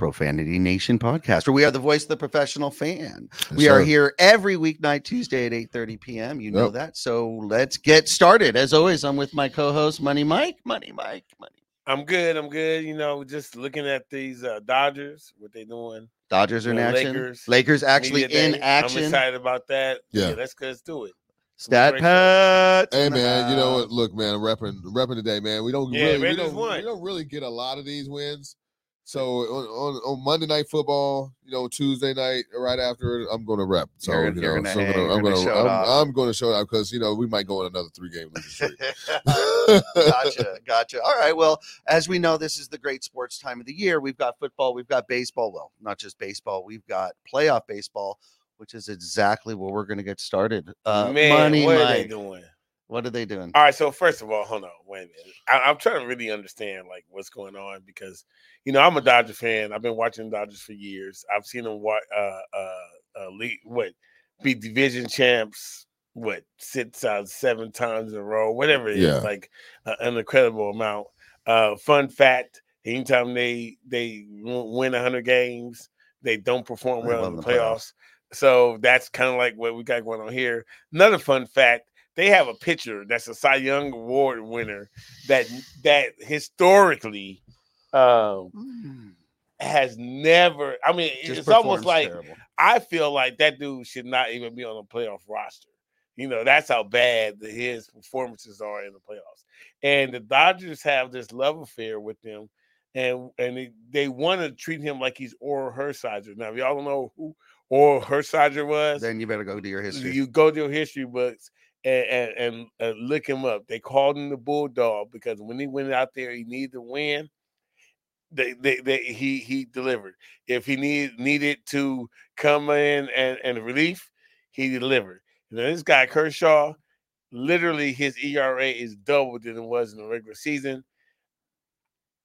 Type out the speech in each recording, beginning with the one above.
Profanity Nation podcast, where we are the voice of the professional fan. we are sir. here every weeknight, Tuesday at 8:30 p.m. You know Yep. that. So let's get started. As always, I'm with my co-host, Money Mike. Money Mike. Money. I'm good. I'm good. You know, just looking at these uh, Dodgers, what they're doing. Dodgers are in action. Lakers, Lakers actually Media in Day. I'm action. excited about that. Yeah. let's let's do it. Stat Great Pat. Hey man, you know what? Look, man, repping repping today, man. We don't Yeah, really we Raiders don't, won. we don't really get a lot of these wins. So on, on, on Monday night football, you know, Tuesday night right after, I'm going to rep. So You're- you know, you're gonna so I'm hang, gonna, I'm gonna gonna, show it I'm. I'm going to show it out because you know we might go in another three game losing streak. gotcha, gotcha. All right. Well, as we know, this is the great sports time of the year. We've got football, we've got baseball. Well, not just baseball, we've got playoff baseball, which is exactly where we're going to get started. Uh, Man, Money what are they doing? What are they doing? All right. So first of all, hold on, wait a minute. I, I'm trying to really understand like what's going on because you know I'm a Dodger fan. I've been watching Dodgers for years. I've seen them what uh uh, uh league what be division champs. What six out of seven times in a row, whatever it is, Yeah. like uh, an incredible amount. Uh, fun fact: anytime they they win hundred games, they don't perform well in the the playoffs. playoffs. So that's kind of like what we got going on here. Another fun fact: they have a pitcher that's a Cy Young Award winner that that historically um, Mm, has never. I mean, just it's almost like terrible. I feel like that dude should not even be on a playoff roster. You know, that's how bad his performances are in the playoffs. And the Dodgers have this love affair with them, and and they, they want to treat him like he's Orel Hershiser. Now, if y'all don't know who Orel Hershiser was, Then you better go to your history. you go to your history books and, and, and, look him up. They called him the Bulldog because when he went out there, he needed to win. They, they, they, he he delivered. If he need, needed to come in and, and relief, he delivered. You know, this guy Kershaw, literally his ERA is double than it was in the regular season.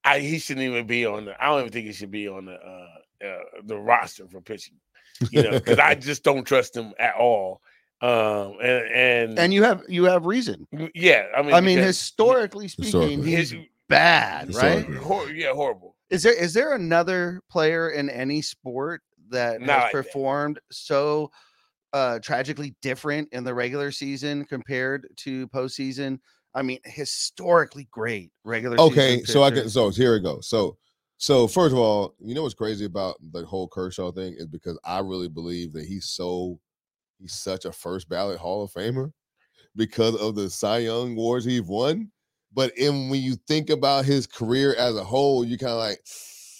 I he shouldn't even be on the. I don't even think he should be on the uh, uh the roster for pitching. You know, because I just don't trust him at all. Um, and and and you have you have reason. yeah, I mean, I mean, historically speaking, Historically. he's his bad, right? Hor- yeah, horrible. Is there is there another player in any sport that Not has like that. performed so uh tragically different in the regular season compared to postseason? I mean, historically great regular okay, season. so I can so here we go. So so first of all, you know what's crazy about the whole Kershaw thing is because I really believe that he's so he's such a first ballot Hall of Famer because of the Cy Young awards he's won. But in when you think about his career as a whole, you kind of like,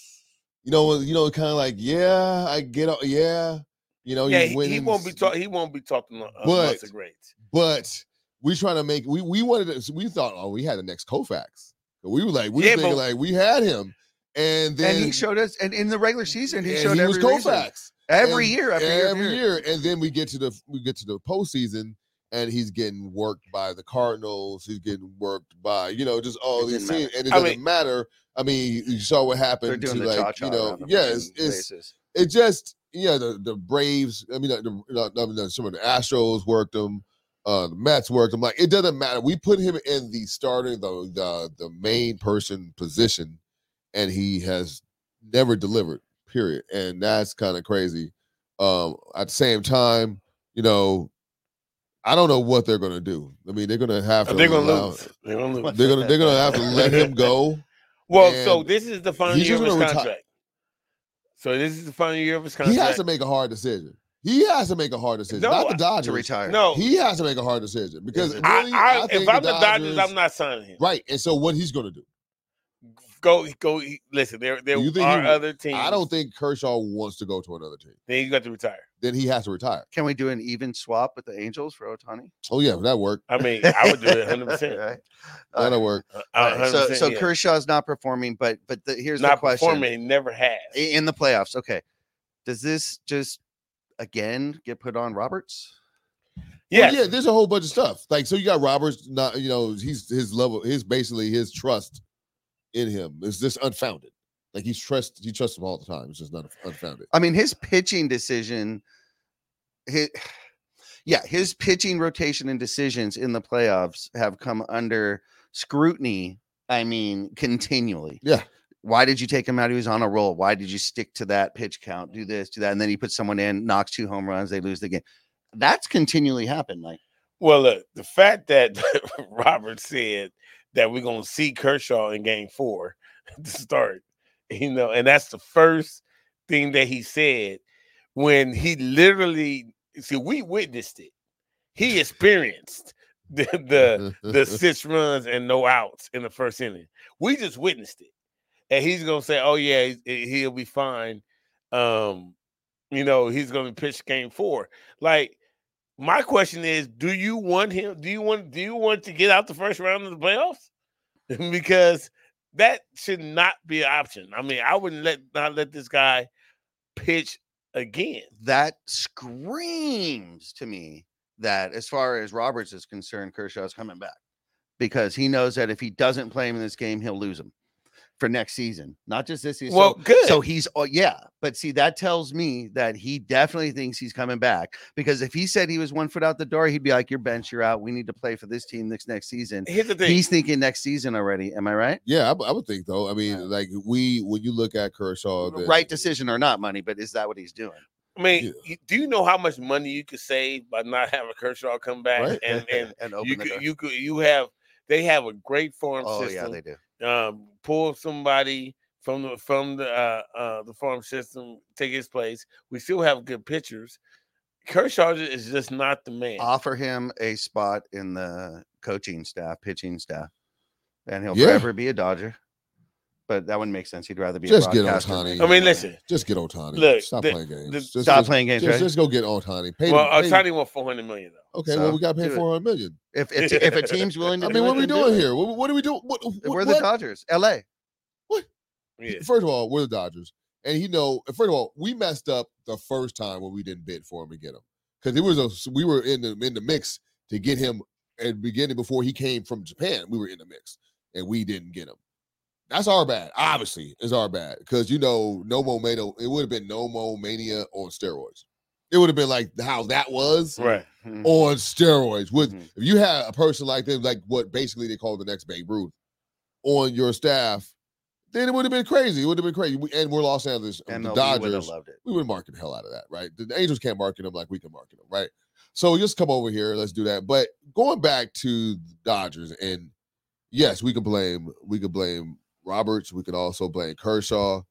you know, you know, kind of like, yeah, I get, yeah, you know, Yeah, he, he won't be talking. He won't be talking uh, But- greats. but we trying to make we we wanted to we thought oh we had the next Koufax. We were like we Yeah, were thinking but- like we had him, and then and he showed us, and in the regular season, he and showed he was reason. Koufax every And year, after every after year, and then we get to the we get to the postseason, and he's getting worked by the Cardinals. He's getting worked by you know just all It these didn't teams, and it I doesn't mean- matter. I mean, you saw what happened to like you know, around him yeah, it's, it's it just yeah the the Braves. I mean, the, the, the, the- some of the Astros worked them. Uh, the Mets worked him. Like it doesn't matter. We put him in the starting the the the main person position, and he has never delivered. Period. And that's kind of crazy. Um, at the same time, you know, I don't know what they're gonna do. I mean, they're gonna have to. They're gonna allow- lose. They're gonna lose. They're gonna they're gonna have to let him go. Well, so this is the final year of his gonna retire- contract. So this is the final year of his contract. He has to make a hard decision. He has to make a hard decision. No, not the Dodgers. to retire. No, He has to make a hard decision because really, I, I, think if I'm the Dodgers, I'm not signing him. right. And so what he's gonna do? Go, go. Listen, there, there You think are would- other teams. I don't think Kershaw wants to go to another team. Then you got to retire. Then he has to retire. Can we do an even swap with the Angels for Ohtani? Oh yeah, that work. I mean, I would do it 100. percent Right. That'll work. All right, uh, so so yeah. Kershaw's not performing, but but the, here's the not question: performing. He never has. In the playoffs. Okay, does this just again get put on Roberts? Yeah, Well, yeah, there's a whole bunch of stuff. Like, so you got Roberts, not you know, he's his level, his basically his trust in him is this unfounded. Like he's trust, he trusts him all the time. It's just not unfounded. I mean, his pitching decision, his, yeah, his pitching rotation and decisions in the playoffs have come under scrutiny. I mean, continually. Yeah. Why did you take him out? He was on a roll. Why did you stick to that pitch count? Do this, do that, and then he puts someone in, knocks two home runs, they lose the game. That's continually happened. Like, Well, look, the fact that Robert said that we're going to see Kershaw in game four to start, you know, and that's the first thing that he said when he literally, see, we witnessed it. He experienced the, the, the six runs and no outs in the first inning. We just witnessed it. And he's going to say, oh, yeah, he- he'll be fine. Um, you know, he's going to pitch game four. Like, my question is, do you want him? Do you want do you want to get out the first round of the playoffs? because that should not be an option. I mean, I wouldn't let not let this guy pitch again. that screams to me that as far as Roberts is concerned, Kershaw's coming back because he knows that if he doesn't play him in this game, he'll lose him for next season, not just this season. Well, so, good. so he's oh yeah, but see that tells me that he definitely thinks he's coming back because if he said he was one foot out the door, he'd be like, "You're bench, you're out. We need to play for this team next next season." Here's the thing. He's thinking next season already. Am I right? Yeah, I would think though. I mean, Yeah. like we when you look at Kershaw, the, Right decision or not, money, but is that what he's doing? I mean, Yeah. do you know how much money you could save by not having Kershaw come back? Right. And and and open you the could door. you could you have they have a great farm Oh yeah, they do. Um, pull somebody from the from the uh, uh, the farm system, take his place. We still have good pitchers. Kershaw is just not the man. offer him a spot in the coaching staff, pitching staff, and he'll Yeah. forever be a Dodger. But that wouldn't make sense. He'd rather be Just a get broadcaster. Ohtani. I mean, listen. just get Ohtani. Look, stop the- playing games. the- just, Stop just- playing games, Just, right? just go get Ohtani. Pay, Well, pay- Ohtani want four hundred million though. Okay, So, well, we got to pay four hundred million. If if, if a team's willing to, I mean, it, what are we then do doing here? What, what are we doing? What, what, We're the what? Dodgers, L.A. Yeah. First of all, we're the Dodgers, and you know, first of all, we messed up the first time when we didn't bid for him and get him because it was a we were in the in the mix to get him at the beginning before he came from Japan. We were in the mix and we didn't get him. That's our bad. Obviously, it's our bad because you know, Nomo mania. It would have been Nomo mania on steroids. It would have been like how that was Right. Mhm. on steroids. With Mhm. if you had a person like them, like what basically they call the next Babe Ruth, on your staff, then it would have been crazy. It would have been crazy. We, and we're Los Angeles, And the Dodgers. loved it. We would market the hell out of that, right? The Angels can't market them like we can market them, right? So just come over here, let's do that. But going back to the Dodgers, and yes, we can blame we can blame Roberts. We can also blame Kershaw,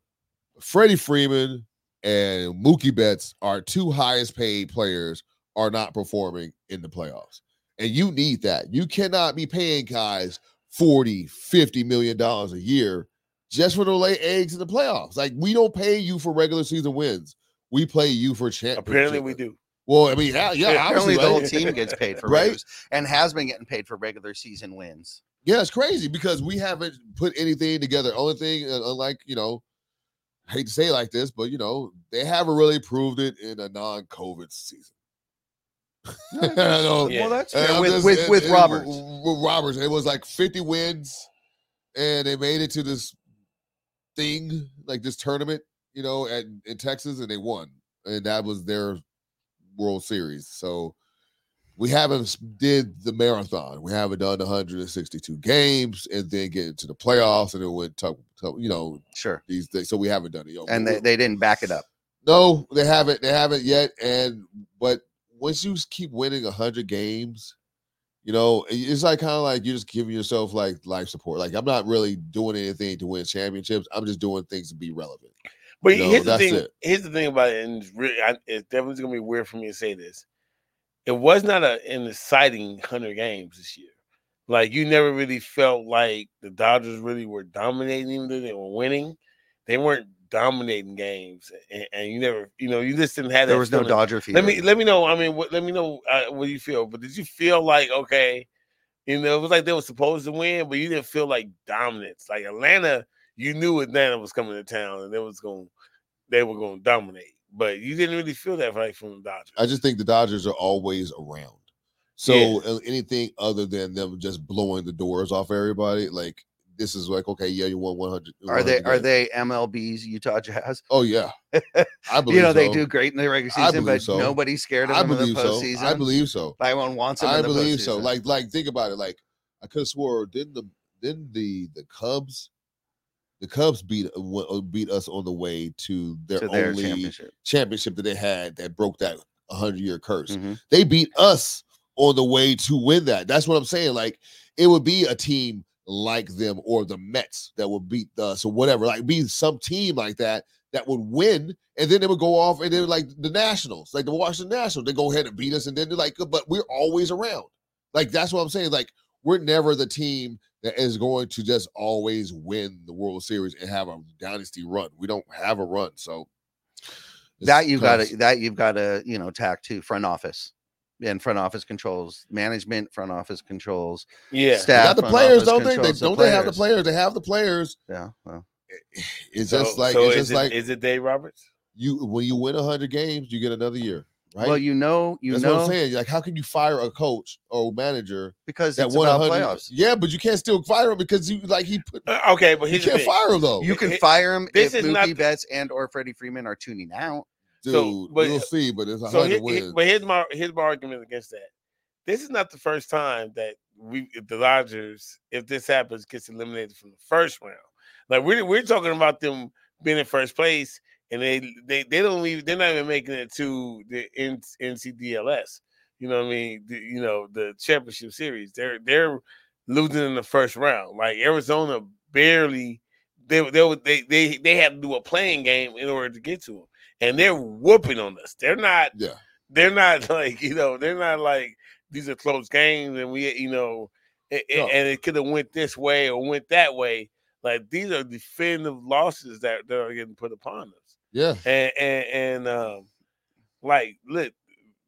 Freddie Freeman, and Mookie Betts, our two highest paid players, are not performing in the playoffs. And you need that. You cannot be paying guys 40, 50 million dollars a year just for to lay eggs in the playoffs. Like we don't pay you for regular season wins. We play you for championship. Apparently, we do. Well, I mean, yeah, yeah, Apparently, obviously, the right? whole team gets paid for Right? regulars and has been getting paid for regular season wins. Yeah, it's crazy because we haven't put anything together. Only thing, uh, unlike you know, I hate to say it like this, but you know, they haven't really proved it in a non-COVID season. I know. Yeah. Well, that's And fair. With just- with, and- with and Roberts. With Roberts, it was like 50 wins, and they made it to this thing, like this tournament, you know, at in Texas, and they won, and that was their World Series. So we haven't did the marathon. We haven't done 162 games, and then get into the playoffs, and it went tough, tough you know, Sure. these things. So we haven't done it. Yo, And they, they didn't back it up. no, they haven't. They haven't yet. And but once you keep winning hundred games, you know, it's like kind of like you're just giving yourself like life support. Like I'm not really doing anything to win championships. I'm just doing things to be relevant. But No, here's the thing. it. Here's the thing about it, and it's, really, I, it's definitely gonna be weird for me to say this. It was not a, an exciting hundred games this year. Like you never really felt like the Dodgers really were dominating, even though they were winning. They weren't dominating games, and, and you never, you know, you just didn't have that. There was no. Dodger fever. Let me let me know. I mean, what, let me know uh, what you feel. But did you feel like okay? You know, it was like they were supposed to win, but you didn't feel like dominance. Like Atlanta, you knew Atlanta was coming to town and they was going, they were going to dominate. But you didn't really feel that right from the Dodgers. I just think the Dodgers are always around. So Yeah. uh, anything other than them just blowing the doors off everybody, like this is like okay, yeah, you won 100. Are they 100 are they MLB's Utah Jazz? Oh yeah, I believe You know they do great in the regular season, but so. nobody's scared of I them in the believe so. postseason. I believe so. Everyone wants them. I in the believe so. postseason. Like like think about it. Like I could have swore didn't the didn't the the Cubs the Cubs beat uh, uh, beat us on the way to their to their only championship. championship that they had that broke that 100 year curse. Mhm. They beat us on the way to win that. That's what I'm saying. Like it would be a team like them or the Mets that would beat us or whatever. Like be some team like that that would win, and then they would go off and then like the Nationals, like the Washington Nationals, they go ahead and beat us, and then they're like, but we're always around. Like that's what I'm saying. Like we're never the team that is going to just always win the World Series and have a dynasty run. We don't have a run, so that you got to that you've got to you know tack to front office and front office controls management front office controls Yeah, They staff got the players, don't they? They controls don't they have the players. players? They have the players. yeah well, It's So- just like so it's is just it, like is it Dave Roberts? you when you win hundred games, you get another year, right? well you know you That's know what I'm saying. Like, how can you fire a coach or manager because that it's won about hundred? playoffs Yeah, but you can't still fire him because you like he put. Uh, okay, but You here's the can't thing. fire him though, you can it- fire him this if is not Mookie the- Betts and or Freddie Freeman are tuning out dude. so, but- we'll see, but it's a So, hundred here, wins. but here's my here's my argument against that. This is not the first time that we if the Dodgers, if this happens, gets eliminated from the first round. Like we're we're talking about them being in first place, and they they they don't even they're not even making it to the N- NCDLS. You know what I mean? The, you know the championship series. They're they're losing in the first round. Like Arizona barely. They they they they they had to do a playing game in order to get to them, and they're whooping on us. They're not yeah, they're not like you know they're not like these are close games and we you know a- No. and it could have went this way or went that way like these are definitive losses that, that are getting put upon us yeah. and and, and um like look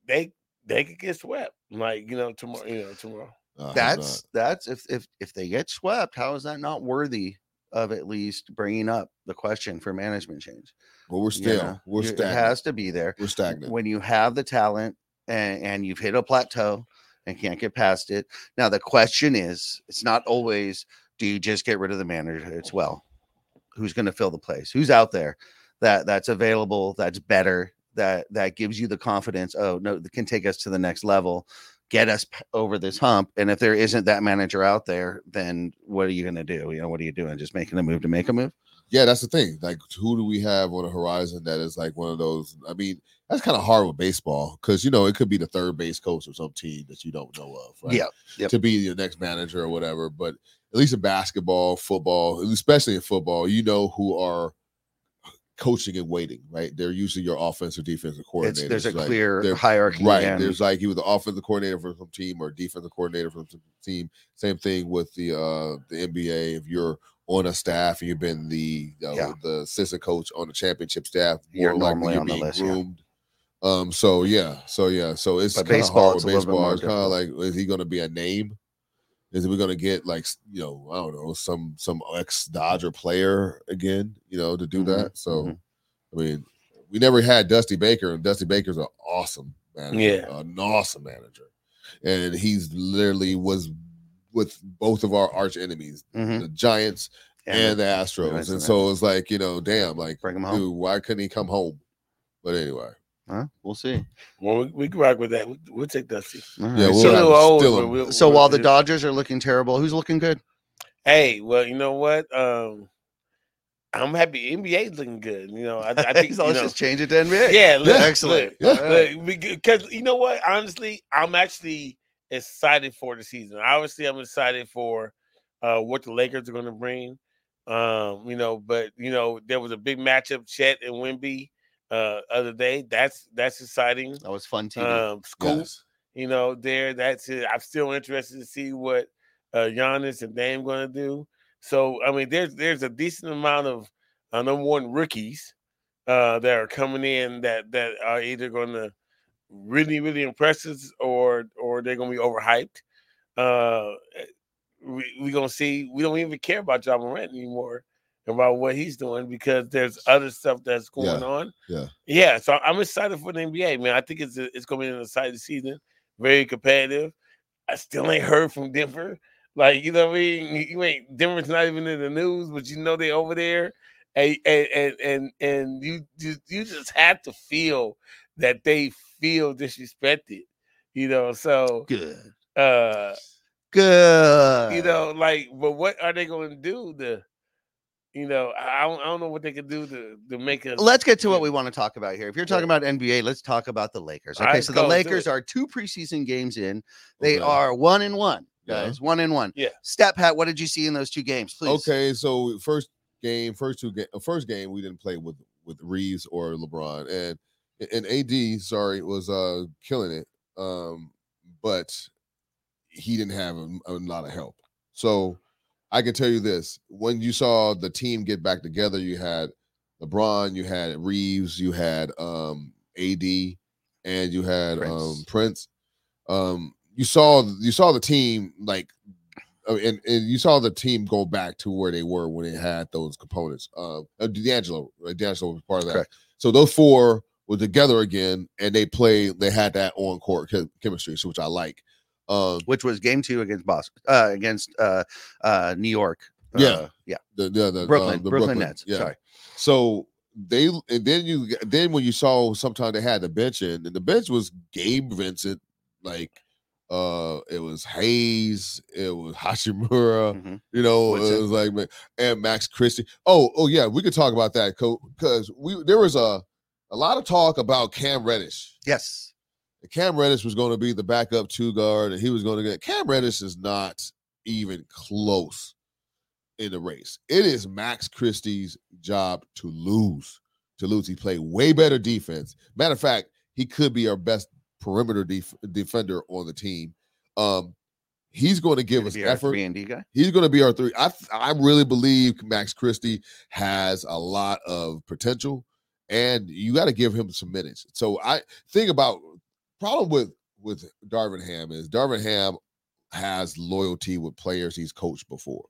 they they could get swept like you know tomorrow you know tomorrow Uh, that's that's if if if they get swept how is that not worthy of at least bringing up the question for management change not. But we're You still know, we're you- it has to be there we're stagnant. when you have the talent and, and you've hit a plateau and can't get past it. Now the question is, it's not always do you just get rid of the manager? It's well, who's going to fill the place? Who's out there that that's available, that's better, that that gives you the confidence. Oh no, that can take us to the next level, get us over this hump. And if there isn't that manager out there, then what are you going to do? You know, what are you doing? Just making a move to make a move? yeah, that's the thing. Like, who do we have on the horizon that is like one of those? I mean, that's kind of hard with baseball because you know it could be the third base coach of some team that you don't know of, right? Yeah, yep. To be your next manager or whatever. But at least in basketball, football, especially in football, you know who are coaching and waiting, right? They're usually your offensive defensive coordinator. It's there's a like, clear hierarchy. Right. and- There's like he was the offensive coordinator for some team or defensive coordinator for some team. Same thing with the uh the NBA. If you're on a staff and you've been the uh, Yeah. the assistant coach on the championship staff, You're more likely normally you're on the being list, yeah. groomed. Um. So yeah. So yeah. So it's baseball, hard it's with a little bit baseball. It's kind of like, is he going to be a name? Is we going to get like you know I don't know some some ex Dodger player again? You know to do Mhm, that. So mhm. I mean, we never had Dusty Baker, and Dusty Baker's an awesome manager, Yeah. an awesome manager, and he's literally was with both of our arch enemies, Mhm. the Giants and, the Astros, and so it's like you know, damn, like Bring him home. dude, why couldn't he come home? But anyway, Huh? We'll see. well we, we can rock with that we'll, we'll take Dusty All Yeah, we'll Still a have little to old, steal him. we'll- So we'll while the Dodgers are looking terrible, who's looking good? hey well you know what um i'm happy nba's looking good you know i, I think so you let's know, just change it to NBA. Yeah, look, excellent. look, Yeah. because you know what? Honestly, I'm actually excited for the season. Obviously, I'm excited for uh, what the Lakers are going to bring. Um, you know, but you know, there was a big matchup, Chet and Wemby, uh, other day. That's that's exciting. That was fun TV. Um, Scoop, yes. you know, there. That's it. I'm still interested to see what uh Giannis and Dame going to do. So, I mean, there's there's a decent amount of uh, number one rookies uh, that are coming in that that are either going to really really impress us or or they're going to be overhyped. Uh, we we gonna see. We don't even care about Ja Morant anymore about what he's doing because there's other stuff that's going Yeah, on. yeah. yeah. So I'm excited for the NBA, man. I think it's it's going to be an exciting season, very competitive. I still ain't heard from Denver. Like you know what I mean? You- ain't Denver's not even in the news, but you know they over there, and and and and, and you, you you just have to feel that they feel disrespected. You know, so Good. uh Good. you know, like, but what are they going to do to, you know, I I don't, I don't know what they could do to to make us. Let's get to Yeah. what we want to talk about here. If you're talking about NBA, let's talk about the Lakers. Okay, Alright, so the Lakers are two preseason games in. They Okay. are one and one, Yeah. guys. One and one. Yeah. Stat Pat, what did you see in those two games? Please. Okay, so first game, first two game, first game we didn't play with with Reaves or LeBron, and and AD, sorry, was uh killing it, um, but he didn't have a, a lot of help. So I can tell you this: when you saw the team get back together, you had LeBron, you had Reaves, you had um AD, and you had um Prince. Prince. Um, you saw you saw the team like uh, and, and you saw the team go back to where they were when they had those components. Uh, D'Angelo, right? D'Angelo was part of that. Correct. So those four were together again, and they played. They had that on court chemistry, so which I like. Which was game two against Boston, uh, against uh, uh, New York. Yeah. Uh, yeah. the, the, the Brooklyn, um, the Brooklyn, Nets. yeah. Sorry. So they and then you then when you saw sometimes they had the bench in, and the bench was Gabe Vincent, like uh it was Hayes, it was Hachimura, Mhm. you know, it was like and Max Christie. Oh, oh yeah, we could talk about that because we there was a a lot of talk about Cam Reddish. Yes. Cam Reddish was going to be the backup two guard, and he was going to get Cam Reddish is not even close in the race. It is Max Christie's job to lose. To lose, he played way better defense. Matter of fact, he could be our best perimeter def- defender on the team. Um, he's going to give us effort. Three and D guy. He's going to be our three. I I really believe Max Christie has a lot of potential, and you got to give him some minutes. So I think about problem with with Darvin Ham is Darvin Ham has loyalty with players he's coached before.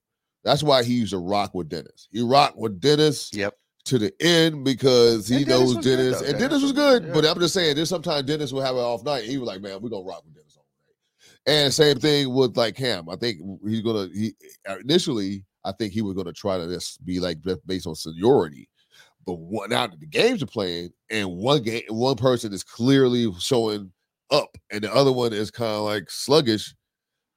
That's why he used to rock with Dennis. He rocked with Dennis Yep. to the end because he And Dennis knows was Dennis, though. and Dennis Dennis was was good. good, But. I'm just saying, there's sometimes Dennis will have an off night. He was like, "Man, we're gonna rock with Dennis all night." And same thing with like Cam. I think he's gonna. He initially, I think he was gonna try to just be like based on seniority. But one, now that the games are playing, and one game, one person is clearly showing up, and the other one is kind of like sluggish.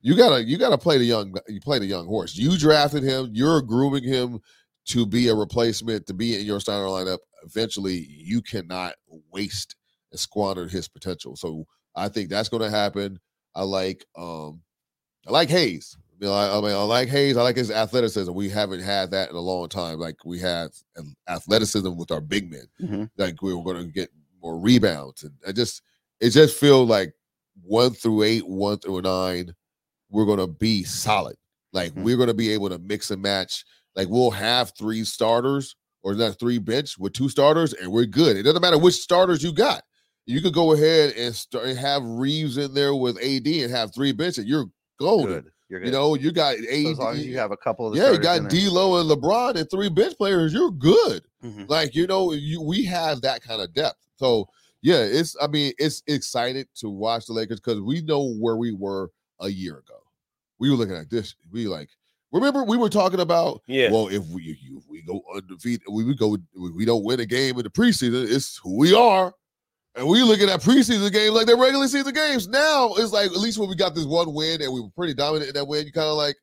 You gotta, you gotta play the young, you play the young horse. You drafted him. You're grooming him to be a replacement, to be in your starting lineup. Eventually, you cannot waste and squander his potential. So I think that's going to happen. I like, um, I like Hayes. You know, I, I mean, I like Hayes. I like his athleticism. We haven't had that in a long time. Like we had athleticism with our big men. Mhm. Like we were going to get more rebounds, and I just, it just feel like one through eight, one through nine, we're going to be solid. Like Mhm. we're going to be able to mix and match. Like we'll have three starters or not three bench with two starters, and we're good. It doesn't matter which starters you got. You could go ahead and start and have Reaves in there with AD and have three bench, and you're golden. Good. You're good. You know, you got AD. So as long as you have a couple of the yeah, you got. D'Lo and LeBron and three bench players. You're good. Mhm. Like you know, you we have that kind of depth. So yeah, it's. I mean, it's excited to watch the Lakers because we know where we were a year ago. We were looking at this. We like remember we were talking about. Yeah. Well, if we if we go undefeated, we would go. We don't win a game in the preseason. It's who we are. And we looking at preseason games like they're regular season games. Now it's like at least when we got this one win and we were pretty dominant in that win, you kind of like,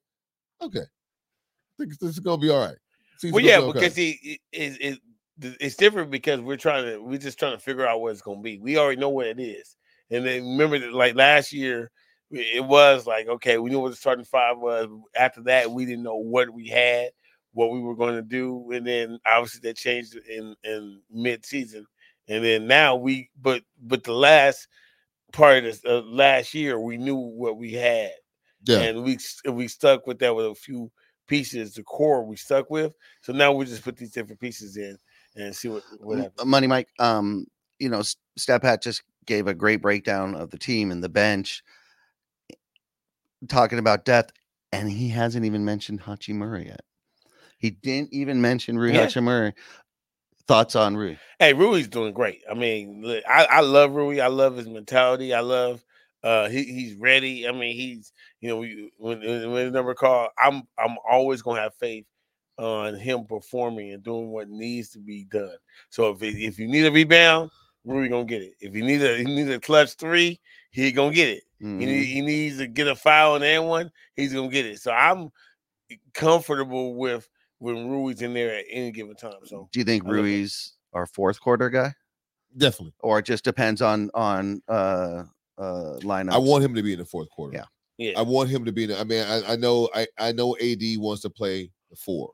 okay, I think this is gonna be all right. Season's Well, yeah, okay. because he it, it's different because we're trying to we're just trying to figure out what it's going to be. We already know what it is, and then remember that like last year, it was like okay, we knew what the starting five was. After that, we didn't know what we had, what we were going to do, and then obviously that changed in in mid season, and then now we but but the last part of this uh, last year we knew what we had yeah, and we we stuck with that with a few pieces, the core we stuck with. So now we just put these different pieces in and see what what happens. Money Mike, um, you know, Step Hat just gave a great breakdown of the team and the bench, talking about depth, and he hasn't even mentioned Hachimura yet. He didn't even mention Rui Yeah. Hachimura. Thoughts on Rui? Hey, Rui's doing great. I mean, I, I love Rui. I love his mentality. I love uh he, he's ready. I mean, he's you know, we, when when when the number call, I'm I'm always gonna have faith on him performing and doing what needs to be done. So if it- if you need a rebound, Rui gonna get it. If you need a he needs a clutch three, he gonna get it. He, Mhm. need, he needs to get a foul on that one, he's gonna get it. So I'm comfortable with when Rui's in there at any given time. So Do you think I. Rui's our fourth quarter guy, Definitely. or it just depends on on uh uh lineups? I want him to be in the fourth quarter. Yeah. yeah, I want him to be in. The, I mean, I, I know, I, I know, AD wants to play the four.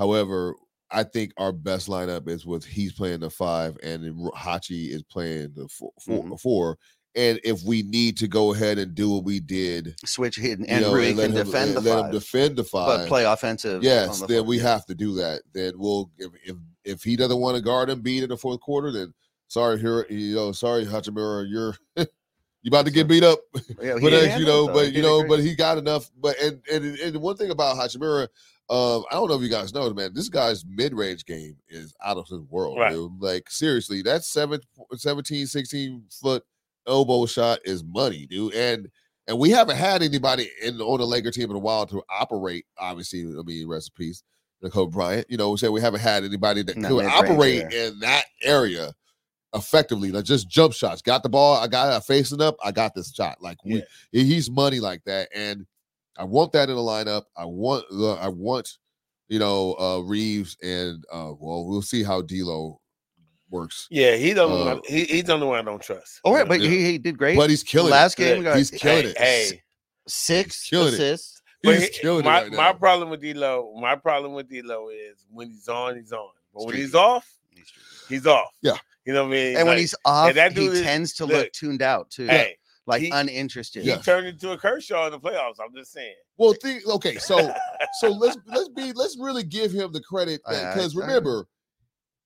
However, I think our best lineup is with he's playing the five and Hachi is playing the four, four, Mhm. four. And if we need to go ahead and do what we did, switch hit and, know, and let him, defend the and let him five, defend the five, but play offensive. yes, the then we have to do that. Then we'll if if, if he doesn't want to guard him beat in the fourth quarter, then sorry, here you know, sorry, Hachimura, you're you about to get beat up. Yeah, he but you know, but you know, but he got enough. But and and and one thing about Hachimura, um, I don't know if you guys know, man, this guy's mid range game is out of his world. Right. dude. Like seriously, that seven, 17, 16 foot elbow shot is money, dude. And and we haven't had anybody in on the Laker team in a while to operate. Obviously, I mean, rest in peace, Kobe Bryant. You know, we said we haven't had anybody that In could operate area. in that area effectively. Like just jump shots. Got the ball. I got it facing up. I got this shot. Like we, Yeah. he's money like that, and I want that in the lineup. I want, uh, I want, you know, uh Reaves and uh well, we'll see how D'Lo works, yeah, he don't. Uh, one- he, he's the only one I don't trust. All you right, know? but Yeah. he, he did great. but he's killing. Last it. game, we got he's killing hey, it. Hey, six killing it. assists. but He's he- killing my, it right my problem with D'Lo, my problem with D'Lo is when he's on, he's on. But when he's Streaky. off, he's off. Yeah. you know what I mean. And when he's off, that he is- tends to look, look tuned out too, hey, like he- uninterested. he Yeah. turned into a Kershaw in the playoffs. I'm just saying. Well, think okay, so so let's let's be let's really give him the credit I- I- because I- remember,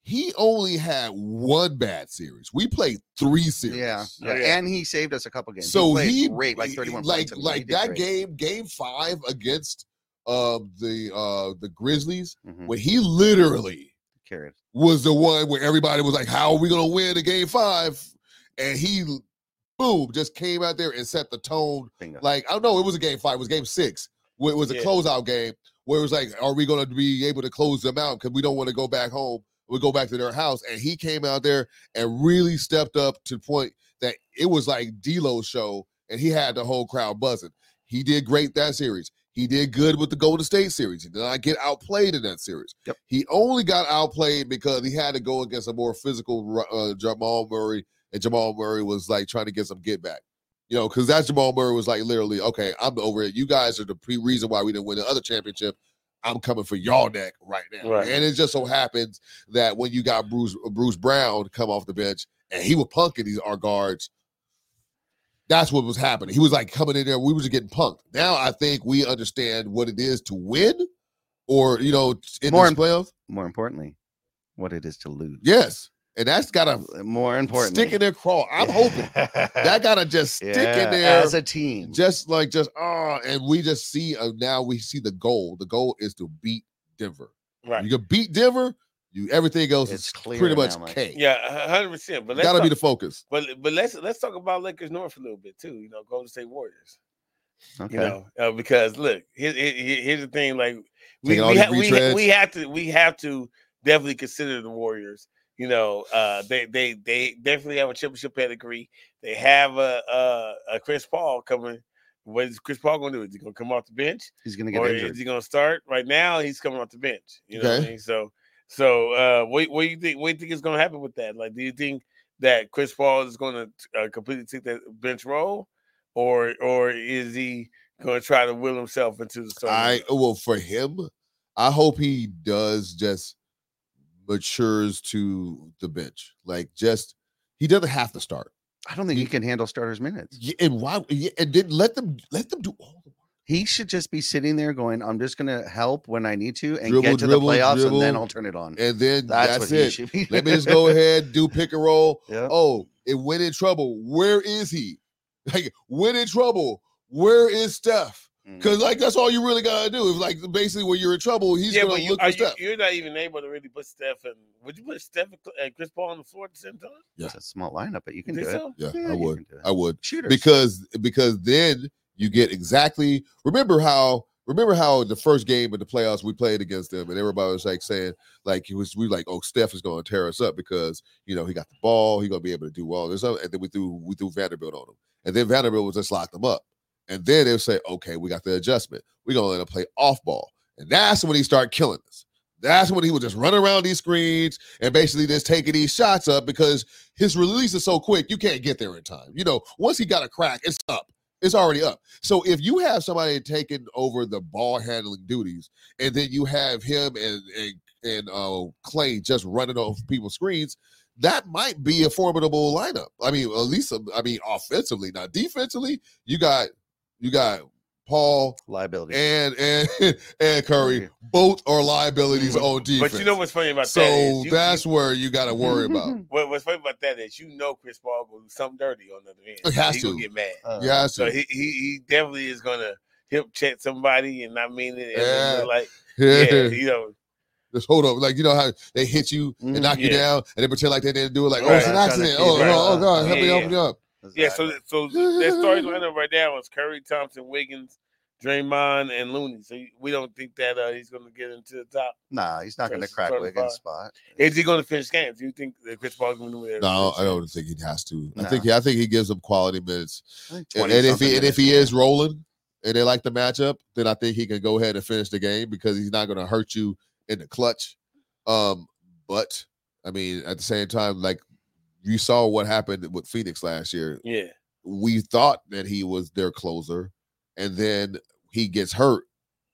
he only had one bad series. We played three series. Yeah, Oh, yeah. yeah. and he saved us a couple games. So played he great, like thirty-one like points. I mean, he like that great. game, game five against um the uh the Grizzlies, Mhm, when he literally carried. was the one where everybody was like, "How are we gonna win the game five? And he, boom, just came out there and set the tone. Bingo. Like I don't know, it was a game five, it was game six. Where it was a Yeah. closeout game where it was like, "Are we gonna be able to close them out? Because we don't want to go back home. We go back to their house." And he came out there and really stepped up to the point that it was like D'Lo's show, and he had the whole crowd buzzing. He did great that series. He did good with the Golden State series. He did not get outplayed in that series. Yep. He only got outplayed because he had to go against a more physical uh, Jamal Murray, and Jamal Murray was like trying to get some get back. You know, because that Jamal Murray was like literally, okay, I'm over it. You guys are the pre- reason why we didn't win the other championship. I'm coming for y'all neck right now. Right. And it just so happens that when you got Bruce Bruce Brown come off the bench and he was punking these our guards, that's what was happening. He was like coming in there. We were just getting punked. Now I think we understand what it is to win, or you know, in More this imp- playoff. More importantly, what it is to lose. Yes, and that's gotta More important stick in there. Crawl. I'm hoping that gotta just stick in there. as a team. just like just oh, and we just see uh, now we see the goal. The goal is to beat Denver. right. You can beat Denver. You everything else It's is clear pretty much now, K. Yeah, hundred percent. But gotta talk, be the focus. but but let's let's talk about Lakers North a little bit too. You know, Golden State Warriors. Okay. You know, uh, because look, here, here- here- here's the thing. Like we we, ha- we, retreads. we have to we have to definitely consider the Warriors. You know, uh, they they they definitely have a championship pedigree. They have a a, a Chris Paul coming. What is Chris Paul going to do? Is he going to come off the bench? He's gonna get or injured. is he going to start? Right now, he's coming off the bench. You know what I Okay. mean? So, so uh, what what do you think? What do you think is going to happen with that? Like, do you think that Chris Paul is going to uh, completely take that bench role, or or is he going to try to will himself into the starting? I well for him, I hope he does just matures to the bench. Like just he doesn't have to start. I don't think he can handle starters minutes. Yeah, and why? Yeah, and then let them let them do all the work. He should just be sitting there going, "I'm just gonna help when I need to and Dribble, get to dribble, the playoffs, and then I'll turn it on." And then That's, that's, what he it. should be. Let me just go ahead, do pick and roll. Yeah. Oh, it went in trouble. Where is he? Like, when in trouble, where is Steph? Mm. Because like that's all you really gotta do. Is like basically when you're in trouble, he's yeah, gonna you, look are for Steph. you're not even able to really put Steph and would you put Steph and Chris Paul on the floor at the same time? Yeah. It's a small lineup, but you can You do it. so? Yeah, Yeah, I would. can do it. I would Shooters. because because then you get exactly. Remember how remember how the first game of the playoffs we played against them, and everybody was like saying like it was we like oh Steph is going to tear us up because you know he got the ball, he going to be able to do all this, and then we threw we threw Vanderbilt on him, and then Vanderbilt was just locked them up, and then they'll say okay we got the adjustment, we're going to let him play off ball, and that's when he started killing us. That's when he was just running around these screens and basically just taking these shots up because his release is so quick, you can't get there in time. You know, once he got a crack, it's up. It's already up. So if you have somebody taking over the ball handling duties, and then you have him and and, and uh, Clay just running off people's screens, that might be a formidable lineup. I mean, at least I mean offensively. Now defensively, you got you got Paul liability. and and and Curry. Both are liabilities on defense. But you know what's funny about that? so that is you- where you got to worry about. what, what's funny about that is you know Chris Paul will do something dirty on the other end. He has gonna get mad. Uh, Yeah, So so he, he he definitely is gonna hip check somebody and not mean it. And Yeah. like yeah, you know, just hold up. Like you know how they hit you and Mhm. knock you Yeah. down, and they pretend like they didn't do it. Like oh, Right. it's an accident. Oh, it, no, oh uh, God, help me, yeah, help yeah. me up. Yeah. So exactly. so their starting lineup right now is Curry, Thompson, Wiggins, Draymond, and Looney. So we don't think that uh, he's gonna get into the top. nah, he's not going to crack starting Wiggins' five. spot. Is he gonna finish games? Do you think that Chris Paul's gonna win? No, I don't think he has to. I Nah. think I think he gives them quality minutes. And, and if he and if he is rolling and they like the matchup, then I think he can go ahead and finish the game because he's not going to hurt you in the clutch. Um, but I mean, at the same time, like you saw what happened with Phoenix last year. Yeah. we thought that he was their closer, and then he gets hurt,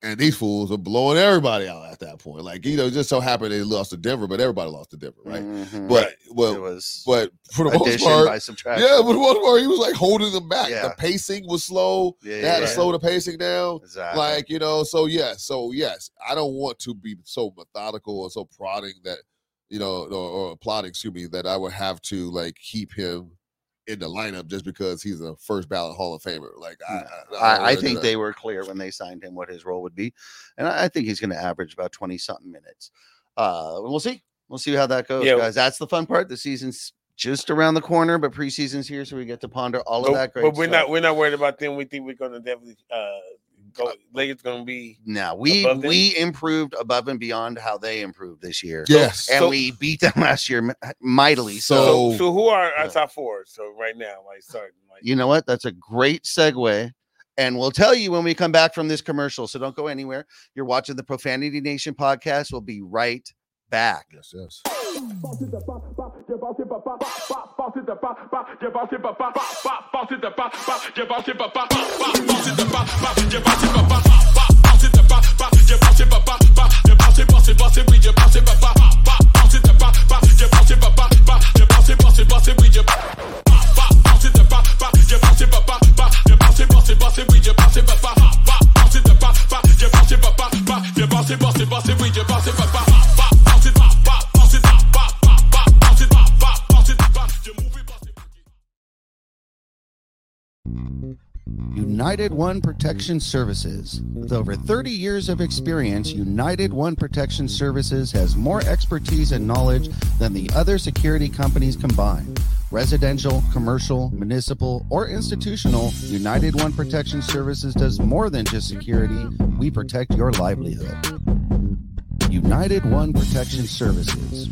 and these fools are blowing everybody out at that point. Like you know, it just so happened they lost to Denver, but everybody lost to Denver, right? Mhm. But it well, was but for the most part, yeah, but most part, he was like holding them back. Yeah. The pacing was slow. yeah, They had to yeah. slow the pacing down. Exactly. Like you know, so yes, so yes, I don't want to be so methodical or so prodding that you know, or, or plotting, excuse me, that I would have to like keep him in the lineup just because he's a first ballot Hall of Famer. Like I, I, I, I think they were clear when they signed him what his role would be, and I, I think he's going to average about twenty something minutes. Uh, we'll see. We'll see how that goes, Yeah. guys. That's the fun part. The season's just around the corner, but preseason's here, so we get to ponder all of But, that great but we're stuff. not we're not worried about them. We think we're gonna definitely uh go uh, Lakers gonna be now we above them? we improved above and beyond how they improved this year, yes. and So- we beat them last year mightily. So, So- so, so who are our Yeah. top four? So right now, like starting like you know what? That's a great segue. And we'll tell you when we come back from this commercial. So don't go anywhere. You're watching the Profanity Nation podcast. We'll be right back. yes, yes. bossy, bossy, bossy, we just bossy, papa, papa. United One Protection Services. With over 30 years of experience, United One Protection Services has more expertise and knowledge than the other security companies combined. Residential, commercial, municipal, or institutional, United One Protection Services does more than just security. We protect your livelihood. United One Protection Services.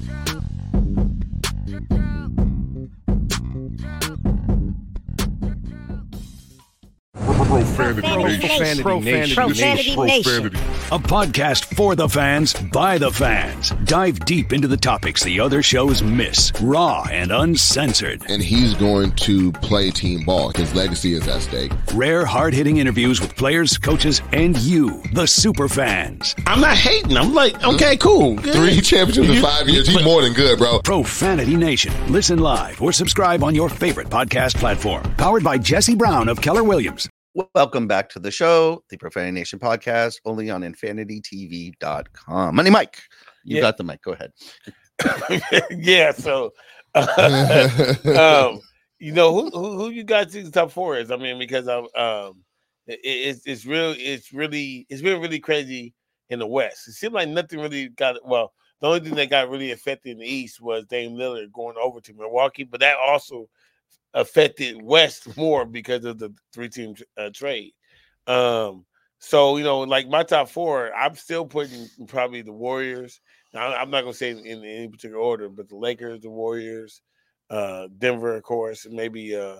Profanity Profanity Nation. Nation. Profanity Profanity Nation. Nation. A podcast for the fans, by the fans. Dive deep into the topics the other shows miss, raw and uncensored. And he's going to play team ball. His legacy is at stake. Rare, hard hitting interviews with players, coaches, and you, the super fans. I'm not hating. I'm like, okay, cool. good. Three championships in five years. He's more than good, bro. Profanity Nation. Listen live or subscribe on your favorite podcast platform. Powered by Jesse Brown of Keller Williams. Welcome back to the show, the Profanity Nation podcast, only on infinitytv.com. Money Mike, you Yeah. got the mic. Go ahead. yeah. So, um, you know who, who who you got to the top four is? I mean, because of um, It, it's it's real. It's really it's been really crazy in the West. It seemed like nothing really got well. The only thing that got really affected in the East was Dame Lillard going over to Milwaukee, but that also affected West more because of the three team uh, trade. Um, so you know, like my top four, I'm still putting probably the Warriors. Now, I'm not gonna say in, in any particular order, but the Lakers, the Warriors, uh, Denver, of course, and maybe uh,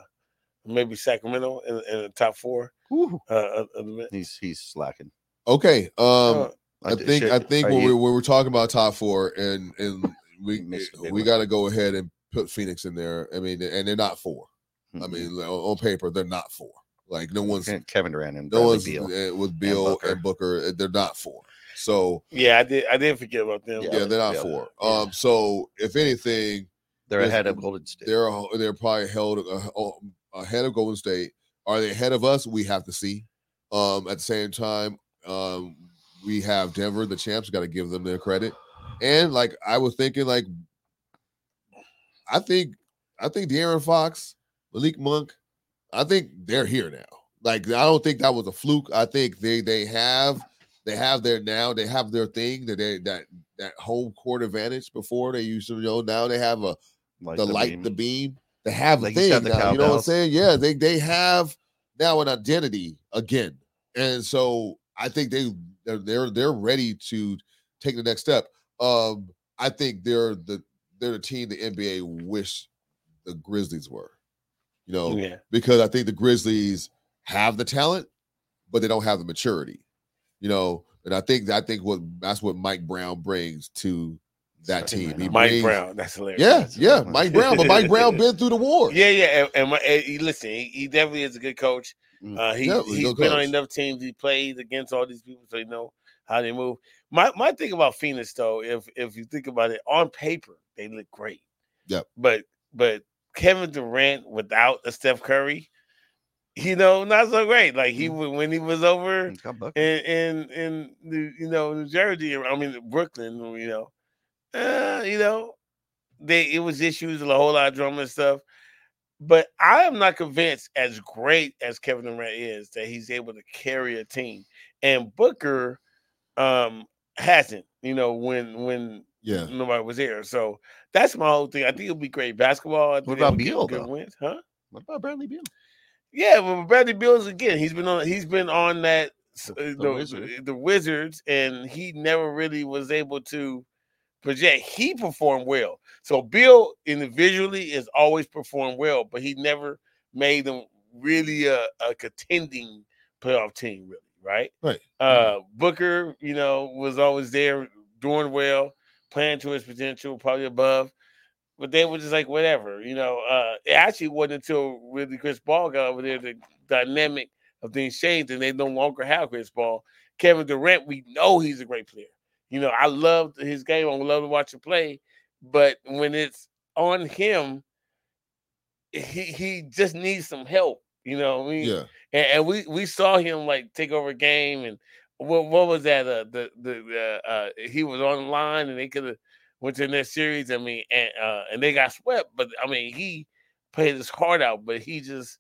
maybe Sacramento in, in the top four. Ooh, Uh, of- of the- he's he's slacking. Okay. Um, uh, I d- think should- I think when you- we when we're talking about top four and and we Missed a big we got to go ahead and put Phoenix in there. I mean, and they're not four. I Mhm. mean, on on paper they're not four. Like no one's Kevin Durant and no Bradley one's Beal. uh, with Beal Booker. and Booker. uh, They're not four. So yeah, I did. I did forget about them. yeah, they're not yeah, four. Um, so if anything, They're ahead of Golden State. they're they're probably held uh, ahead of Golden State. Are they ahead of us? We have to see. Um, at the same time, um, we have Denver, the champs. Got to give them their credit. And like I was thinking, like I think I think De'Aaron Fox, Malik Monk, I think they're here now. Like I don't think that was a fluke. I think they they have they have their now they have their thing that they that that home court advantage before they used to you know now they have a like the, light, beam. the beam. They have Like thing the now. You know what I'm saying? Yeah, they they have now an identity again, and so I think they they're they're, they're ready to take the next step. Um, I think they're the they're the team the NBA wish the Grizzlies were. You know, yeah. because I think the Grizzlies have the talent, but they don't have the maturity. You know, and I think I think what that's what Mike Brown brings to that team. He Mike brings- Brown. That's hilarious. Yeah, That's yeah. Mike Brown, but Mike Brown been through the war. Yeah, yeah, and, and my, and he, listen, he, he definitely is a good coach. Mm. Uh, he Yeah, he's a he's good been on enough teams. He plays against all these people, so he know how they move. My my thing about Phoenix, though, if if you think about it, on paper they look great. Yep. But but Kevin Durant without a Steph Curry, you know, not so great. Like he wa- when he was over in in in the, you know New Jersey, I mean Brooklyn, you know, uh, you know, they it was issues, a whole lot of drama and stuff. But I am not convinced, as great as Kevin Durant is, that he's able to carry a team. And Booker um hasn't, you know, when when Yeah. nobody was here. So that's my whole thing. I think it'll be great basketball. I think What about Beal, good though? wins, huh? What about Bradley Beal? Yeah, well, Bradley Beal's again. He's been on. He's been on that uh, The- the, the Wizards. the Wizards, and he never really was able to project. He performed well. So Beal individually is always performed well, but he never made them really a, a contending playoff team. Really, right? Right. Uh, Booker, you know, was always there, doing well, playing to his potential, probably above but they were just like whatever, you know. Uh, it actually wasn't until really Chris Paul got over there the dynamic of things changed, and they no longer have Chris Paul. Kevin Durant, we know he's a great player. You know, I love his game. I love to watch him play, but when it's on him, he he just needs some help. You know, what I mean, Yeah. and, and we we saw him like take over a game and what what was that uh the the uh, uh he was on the line and they could have went the next series i mean and uh and they got swept but i mean he played his heart out but he just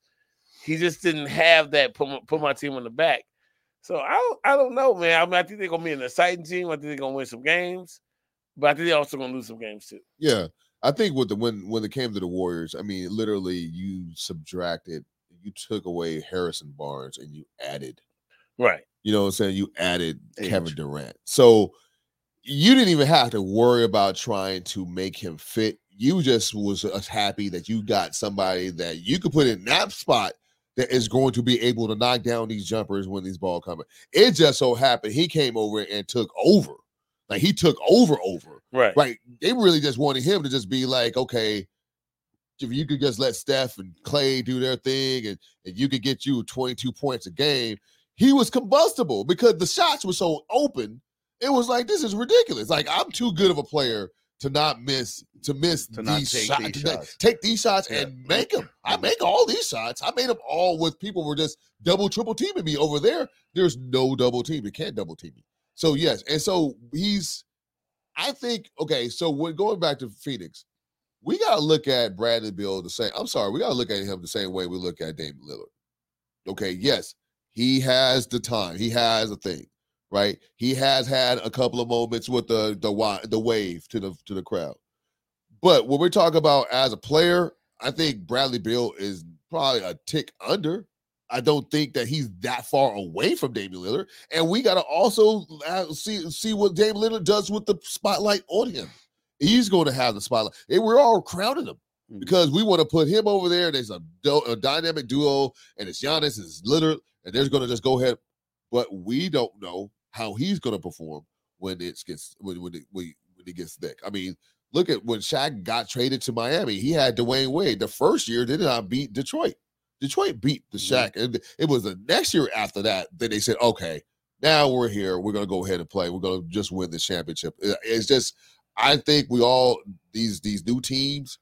he just didn't have that put my, put my team on the back. So i don't i don't know man. I mean i think they're gonna be an exciting team. I think they're gonna win some games but i think they're also gonna lose some games too. Yeah. I think with the when when it came to the Warriors, I mean, literally you subtracted, you took away Harrison Barnes and you added, right you know what I'm saying? You added Kevin Durant. So you didn't even have to worry about trying to make him fit. You just was uh, happy that you got somebody that you could put in that spot that is going to be able to knock down these jumpers when these ball coming. It just so happened he came over and took over. Like he took over over. right Right. They really just wanted him to just be like, okay, if you could just let Steph and Clay do their thing and, and you could get you 22 points a game, he was combustible because the shots were so open. It was like, this is ridiculous. Like, I'm too good of a player to not miss to miss To these take shots, these shots. take these shots Yeah. and make them. I make all these shots. I made them all with people were just double, triple teaming me over there. There's no double team. You can't double team me. So yes, and so he's. I think okay. So we're going back to Phoenix, we got to look at Bradley Beal the same. I'm sorry, we got to look at him the same way we look at Damian Lillard. Okay, yes, He has the time. He has a thing, right? He has had a couple of moments with the the the wave to the to the crowd. But when we're talking about as a player, I think Bradley Beal is probably a tick under. I don't think that he's that far away from Damian Lillard, and we got to also uh, see see what Damian Lillard does with the spotlight on him. He's going to have the spotlight. And we're all crowding him Mhm. because we want to put him over there. There's a, do- a dynamic duo, and it's Giannis, it's Lillard, and they're going to just go ahead. But we don't know how he's going to perform when it gets when when it, when it gets thick. I mean, look at when Shaq got traded to Miami. He had Dwyane Wade. The first year, did not beat Detroit. Detroit beat the Shaq, and it was the next year after that that they said, "Okay, now we're here. We're going to go ahead and play. We're going to just win the championship." It's just, I think we all these these new teams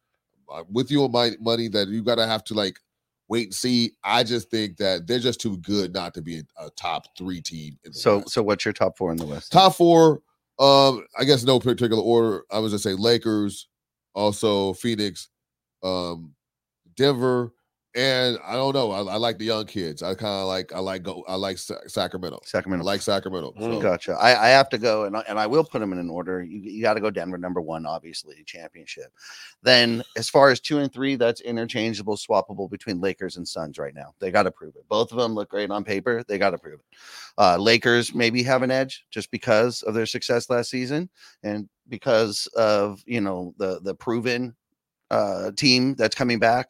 uh, with you on my money that you got to have to like wait and see. I just think that they're just too good not to be a, a top three team. In the So, West. so what's your top four in the West? top four, um, I guess no particular order. I was just say Lakers, also Phoenix, um, Denver, and I don't know. I, I like the young kids. I kind of like I like go I like Sa- Sacramento. I Sacramento. like Sacramento. Mm. So, Gotcha. I, I have to go, and I, and I will put them in an order. You, you got to go Denver number one, obviously championship. Then, as far as two and three, that's interchangeable, swappable between Lakers and Suns right now. They got to prove it. Both of them look great on paper. They got to prove it. Uh, Lakers maybe have an edge just because of their success last season and because of you know the the proven uh, team that's coming back.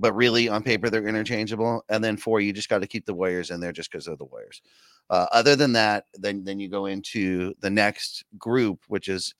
But really, on paper, they're interchangeable. And then four, you just got to keep the Warriors in there just because of the Warriors. Uh, other than that, then then you go into the next group, which is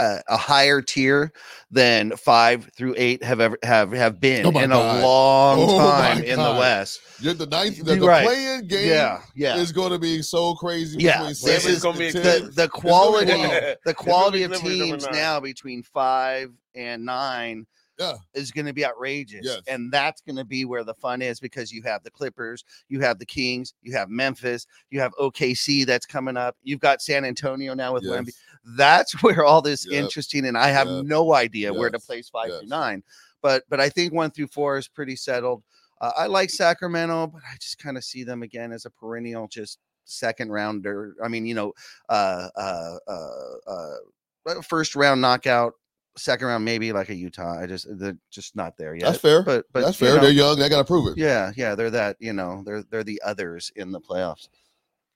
a, a higher tier than five through eight have ever have have been Oh in God. a long Oh time in the West. you're the ninth. The, You're the right. playing game Yeah, yeah. is going to be so crazy. Yeah, between this is gonna be and a 10. the the quality the quality of teams now between five and nine Yeah. is going to be outrageous Yes. and that's going to be where the fun is because you have the clippers you have the kings you have memphis you have okc that's coming up you've got san antonio now with Wemby. Yes. that's where all this Yep. interesting and i have Yep. no idea where to place five Yes. through nine but but i think one through four is pretty settled uh, i like sacramento but i just kind of see them again as a perennial just second rounder i mean you know uh uh uh, uh first round knockout second round maybe like a utah i just they're just not there yet That's fair. but but That's fair. know, They're young. They got to prove it. yeah yeah they're that you know they're they're the others in the playoffs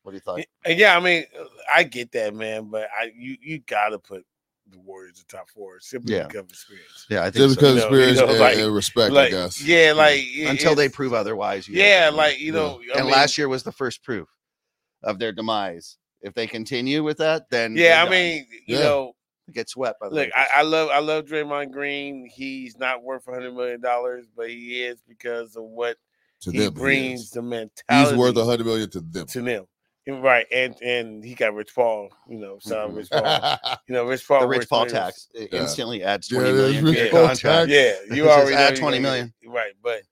what do you think? Yeah, I mean, uh, I get that, man, but I you you gotta put the Warriors in top four simply Yeah. because of experience. yeah i think Just so. because You of know- you experience know, and, like- and respect, like, I guess. yeah, like it- until they prove otherwise you Yeah, do it. like you Yeah. know, I and mean, last year was the first proof of their demise if they continue with that then yeah, I done. mean, you Yeah. know, get swept by the look, I, I love I love Draymond Green. He's not worth hundred million dollars, but he is because of what To he them, brings is. the mentality. He's worth a hundred million to them. to them. Right, and and he got Rich Paul, you know, son Rich Paul. You know, Rich Paul. the Rich worth Paul tax Yeah. instantly adds Yeah, 20 it is million Rich to your Paul contract. tax. Yeah, you It already add know 20 you're gonna million. get- right? But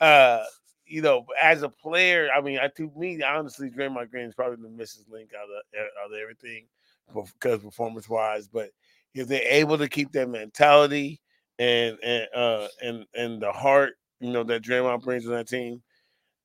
uh, you know, as a player, I mean, I to me, honestly, Draymond Green is probably the misses link out of out of everything because performance wise. But if they're able to keep that mentality and and uh and and the heart, you know, that Draymond brings to that team,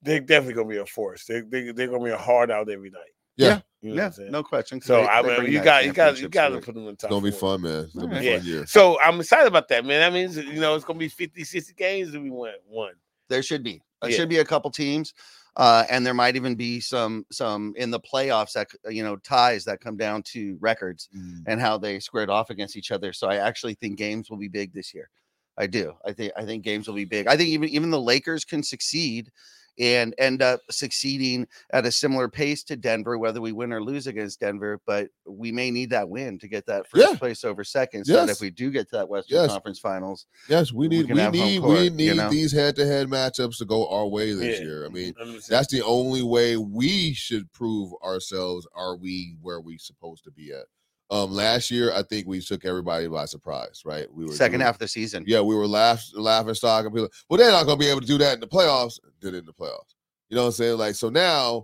they're definitely gonna be a force. They they they're gonna be a hard out every night. Yeah. You know Yeah, no question. So they- I mean, you got you got you got to put them in the It's top. gonna be fun, man. It's gonna be a Yeah. fun year. So I'm excited about that, man. That means you know it's gonna be 50, 60 games that we won. One. There should be. There Yeah. should be a couple teams, uh, and there might even be some some in the playoffs that you know ties that come down to records Mm. and how they squared off against each other. So I actually think games will be big this year. I do. I think I think games will be big. I think even even the Lakers can succeed and end up succeeding at a similar pace to Denver, whether we win or lose against Denver. But we may need that win to get that first Yeah. place over second. So that Yes. if we do get to that Western Yes. Conference Finals, Yes, we We need can we need court, we you need know? these head-to-head matchups to go our way this Yeah. year. I mean, that's the only way we should prove ourselves. Are we where we supposed to be at? Um, last year, I think we took everybody by surprise. Right? We were second half of the season. Yeah, we were laugh, laughing stock and people. Well, they're not going to be able to do that in the playoffs. Did it in the playoffs. You know what I'm saying? Like so now,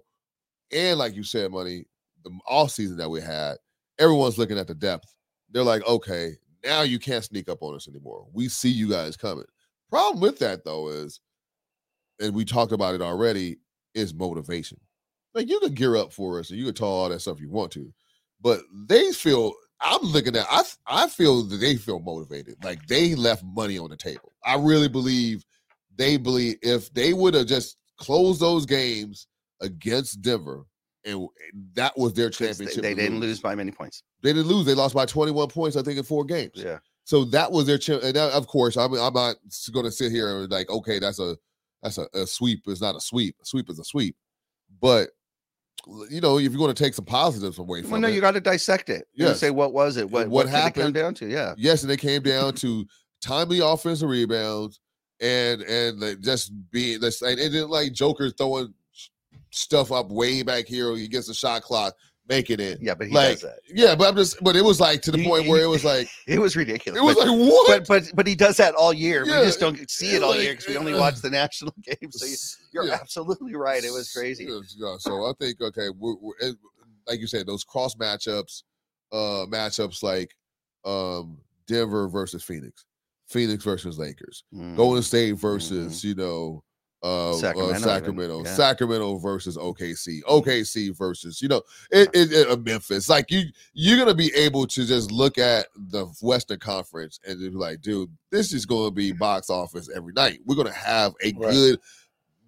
and like you said, money the off season that we had, everyone's looking at the depth. They're like, okay, now you can't sneak up on us anymore. We see you guys coming. Problem with that though is, and we talked about it already, is motivation. like you could gear up for us and you could tell all that stuff you want to, but they feel. I'm looking at. I I feel that they feel motivated. Like they left money on the table. I really believe they believe if they would have just closed those games against Denver, and that was their championship. they to didn't lose by many points. They didn't lose. They lost by 21 points, I think, in four games. Yeah. So that was their chance. And that, of course, I'm I'm not going to sit here and like, okay, that's a that's a, a sweep. It's not a sweep. A sweep is a sweep. But you know, if you're going to take some positives away from it. Well, no, it, you got to dissect it. You Yes. say what was it? What what what, did it come happened? down to? Yeah. yes, and it came down to timely offensive rebounds and and just being this. And it didn't like Joker throwing stuff up way back here against the shot clock, making it. Yeah, but he like, does that. Yeah, but I'm just, but it was like to the He- point he- where it was like, It was ridiculous. it was but, like what? but but but he does that all year. Yeah, we just don't see it all like, year because we only uh, watch the national games. So you, you're Yeah. absolutely right. It was crazy. Yeah, so I think okay, we're, we're, it- like you said, those cross matchups, uh, matchups like um Denver versus Phoenix, Phoenix versus Lakers, Mhm. Golden State versus you know uh Sacramento Sacramento, Sacramento, yeah. Sacramento versus OKC, OKC versus you know it, it, it- uh, Memphis. Like you, you're gonna be able to just look at the Western Conference and be like, dude, this is gonna be box office every night. We're gonna have a Right. good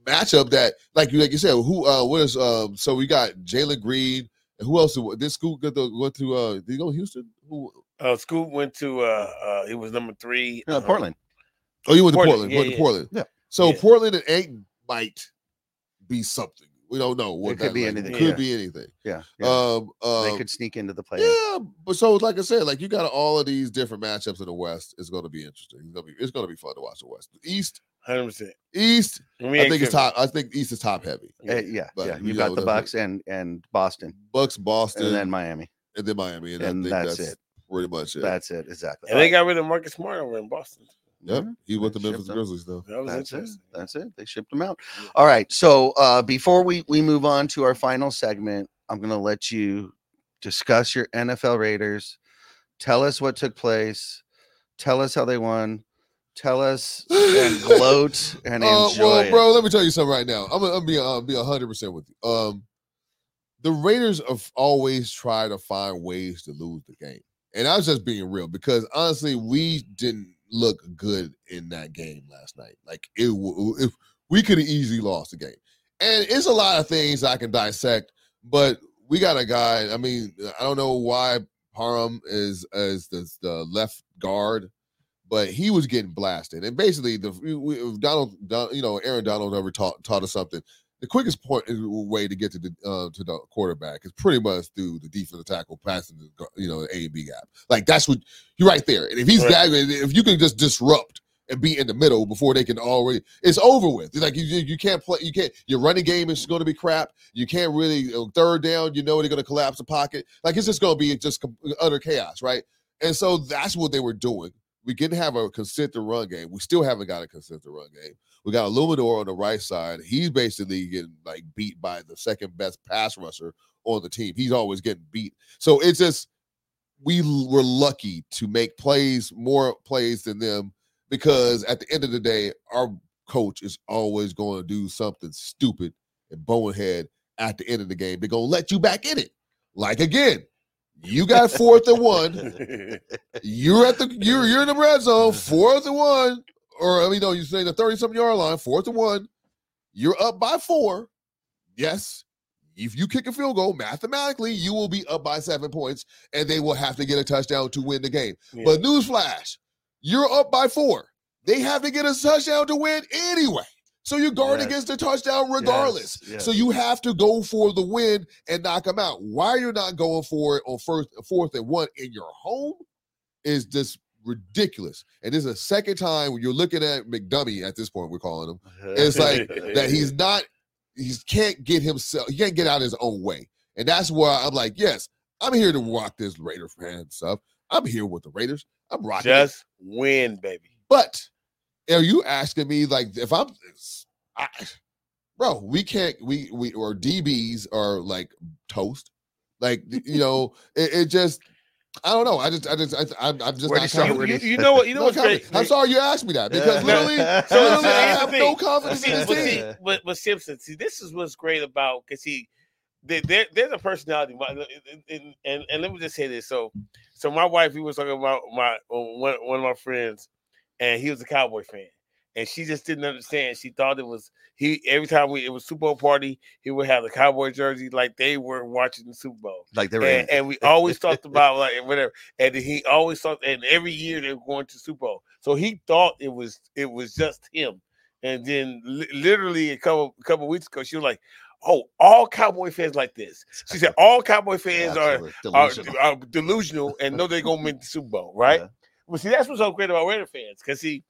matchup that, like you, like you said, who, uh, what is, um, so we got Jalen Green. Who else? Did school go to, went to? Uh, did he go to Houston? Who? Uh, Scoot went to uh, uh, he was number three. Uh, um, Portland. Oh, you went to Portland, Portland. yeah, went yeah. to Portland. Yeah. So Yeah. Portland and eight might be something. We don't know what It could that, be like, anything. Could Yeah. be anything. Yeah. yeah. Um, they um, could sneak into the play. yeah, but so like I said, like you got all of these different matchups in the West. It's going to be interesting. It's going to be it's going to be fun to watch the West. The East, Hundred percent. East. We I think it's tripping. top. I think East is top heavy. Uh, yeah, But, yeah. you You've know, got the that's Bucks and and Boston, Bucks, Boston, and then Miami. and then Miami, and, and I think that's that's, it. pretty much it. That's it. Exactly. And they got rid of Marcus Smart over in Boston. Yep, he went to Shipped Memphis them. Grizzlies though. That was That's it. That's it. They shipped them out. All right. So uh, before we we move on to our final segment, I'm going to let you discuss your NFL Raiders. Tell us what took place. Tell us how they won. Tell us and gloat and Uh, enjoy. well, it. bro, let me tell you something right now. I'm gonna, I'm be uh, be hundred percent with you. Um, the Raiders have always tried to find ways to lose the game, and I was just being real because honestly, we didn't look good in that game last night. Like it, if we could have easily lost the game, and it's a lot of things I can dissect, but we got a guy. I mean, I don't know why Parham is as the, the left guard but he was getting blasted. And basically, the we- Donald, Don, you know, Aaron Donald ever taught taught us something. The quickest point way to get to the uh, to the quarterback is pretty much through the defensive tackle passing the you know the A and B gap. Like that's what you're right there. And if he's Right. that, if you can just disrupt and be in the middle before they can already, it's over with. It's like you you can't play. You can't. Your running game is going to be crap. You can't really third down. You know they're going to collapse the pocket. Like it's just going to be just utter chaos, right? And so that's what they were doing. We didn't have a consistent run game. We still haven't got a consistent run game. We got Eluemunor on the right side. He's basically getting like beat by the second best pass rusher on the team. He's always getting beat. So it's just we were lucky to make plays, more plays than them, because at the end of the day, our coach is always going to do something stupid and bonehead at the end of the game. They're gonna let you back in it. Like again, you got fourth and one. You're at the you're you're in the red zone, fourth and one, or I mean, no, you say the 30 something yard line, fourth and one. You're up by four. Yes. If you kick a field goal, mathematically, you will be up by seven points, and they will have to get a touchdown to win the game. Yeah. But newsflash, you're up by four. They have to get a touchdown to win anyway. So you guard Yes. against the touchdown regardless. Yes, So you have to go for the win and knock them out. Why you're not going for it on first, fourth and one in your home is just ridiculous. And this is the second time when you're looking at McDummy at this point, we're calling him. It's like that he's not, he can't get himself, he can't get out his own way. And that's why I'm like, yes, I'm here to rock this Raider fan stuff. I'm here with the Raiders. I'm rocking it. Just win, baby. But are you asking me like if I'm, I, bro? We can't. We we or DBs are like toast. Like you know, it, it just. I don't know. I just, I just, I, I'm, I'm just Where not you? You, confident. Where do you, you know what? You know No what's confidence. great? I'm sorry you asked me that because literally, So- literally so I have the no thing. confidence See, in this but, team. see, but, but Simpson, see, this is what's great about because he there, there- there's a personality. And, and, and, and let me just say this. So, so my wife, we was talking about my uh, one, one of my friends, and he was a Cowboy fan, and she just didn't understand. She thought it was he. Every time we it was Super Bowl party, he would have the Cowboy jersey like they were watching the Super Bowl. Like they were And, and we always talked about like whatever, and he always thought, and every year they were going to Super Bowl, so he thought it was it was just him. And then li- literally a couple couple weeks ago, she was like, "Oh, all Cowboy fans like this." She said, "All Cowboy fans are are, delusional. are delusional and know they're gonna make the Super Bowl, right?" Yeah. Well, see, that's what's so great about Raider fans, because see,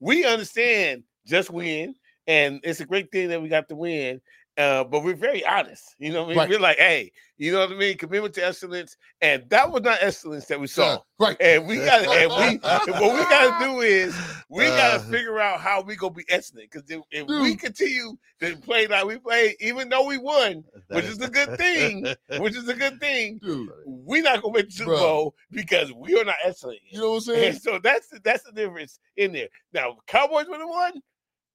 we understand just win, and it's a great thing that we got to win. Uh, but we're very honest, you know. What I mean, Right. we're like, hey, you know what I mean? Commitment to excellence, and that was not excellence that we saw. Yeah, right. And we got, and we, what we got to do is we got Uh, to figure out how we gonna be excellent. Because if, if we continue to play like we play, even though we won, which is a good thing, which is a good thing, Dude, we're not gonna make the Super Bowl because we are not excellent. you know what I'm saying? And so that's the, that's the difference in there. Now, Cowboys would have won,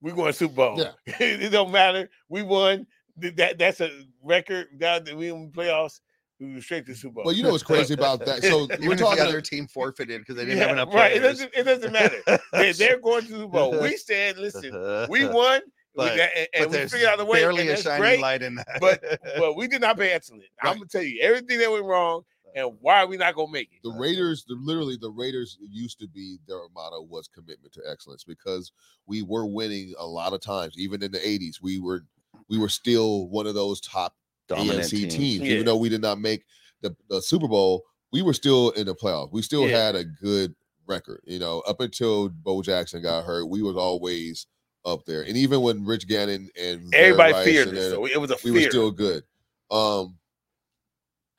we going to Super Bowl. Yeah. it don't matter. We won. That that's a record. Now that we in playoffs, we were straight to Super Bowl. Well, you know what's crazy about that? So Even we're if the talking. other team forfeited because they didn't Yeah, have enough right. It doesn't. It doesn't matter. they, they're going to Super Bowl. We said, Listen, we won. But- we, got- and, but and we figured out a way. barely a shining great. light in that. but but we did not pay excellent. I'm gonna tell you everything that went wrong and why are we not gonna make it. the Raiders, the, literally the Raiders used to be their motto was commitment to excellence because we were winning a lot of times, even in the 80s. We were we were still one of those top Dominant AFC teams. teams. Yeah. Even though we did not make the, the Super Bowl, we were still in the playoffs. We still Yeah. had a good record. You know, up until Bo Jackson got hurt, we was always up there. And even when Rich Gannon and Everybody Rice feared and us. So it was a we fear. were still good. Um,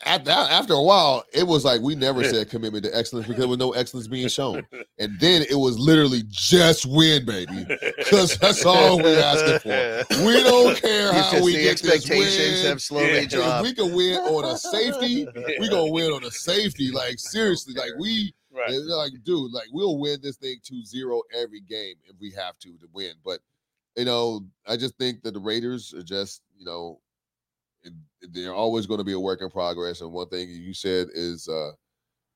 at that, after a while, it was like we never said commitment to excellence because there was no excellence being shown. And then it was literally just win, baby, because that's all we're asking for. We don't care how just- we the get this expectations win. have slowly Yeah. If dropped. we can win on a safety, we gonna win on a safety. Like seriously, like we right. like, dude, like we'll win this thing 2-0 every game if we have to to win. But you know, I just think that the Raiders are just, you know, it- they're always going to be a work in progress. And one thing you said is uh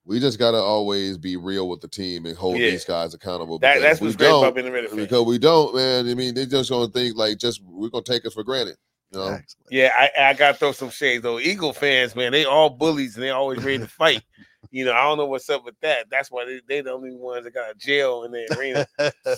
we just gotta always be real with the team and hold Yeah. these guys accountable. That, that's if we what's great about being a Raider fan. because we don't, man. I mean, they just gonna think like just we're gonna take us for granted. You know, Yeah, I, I got to throw some shades though. Eagle fans, man, they all bullies and they always ready to fight. You know, I don't know what's up with that. That's why they they the only ones that got jail in the arena.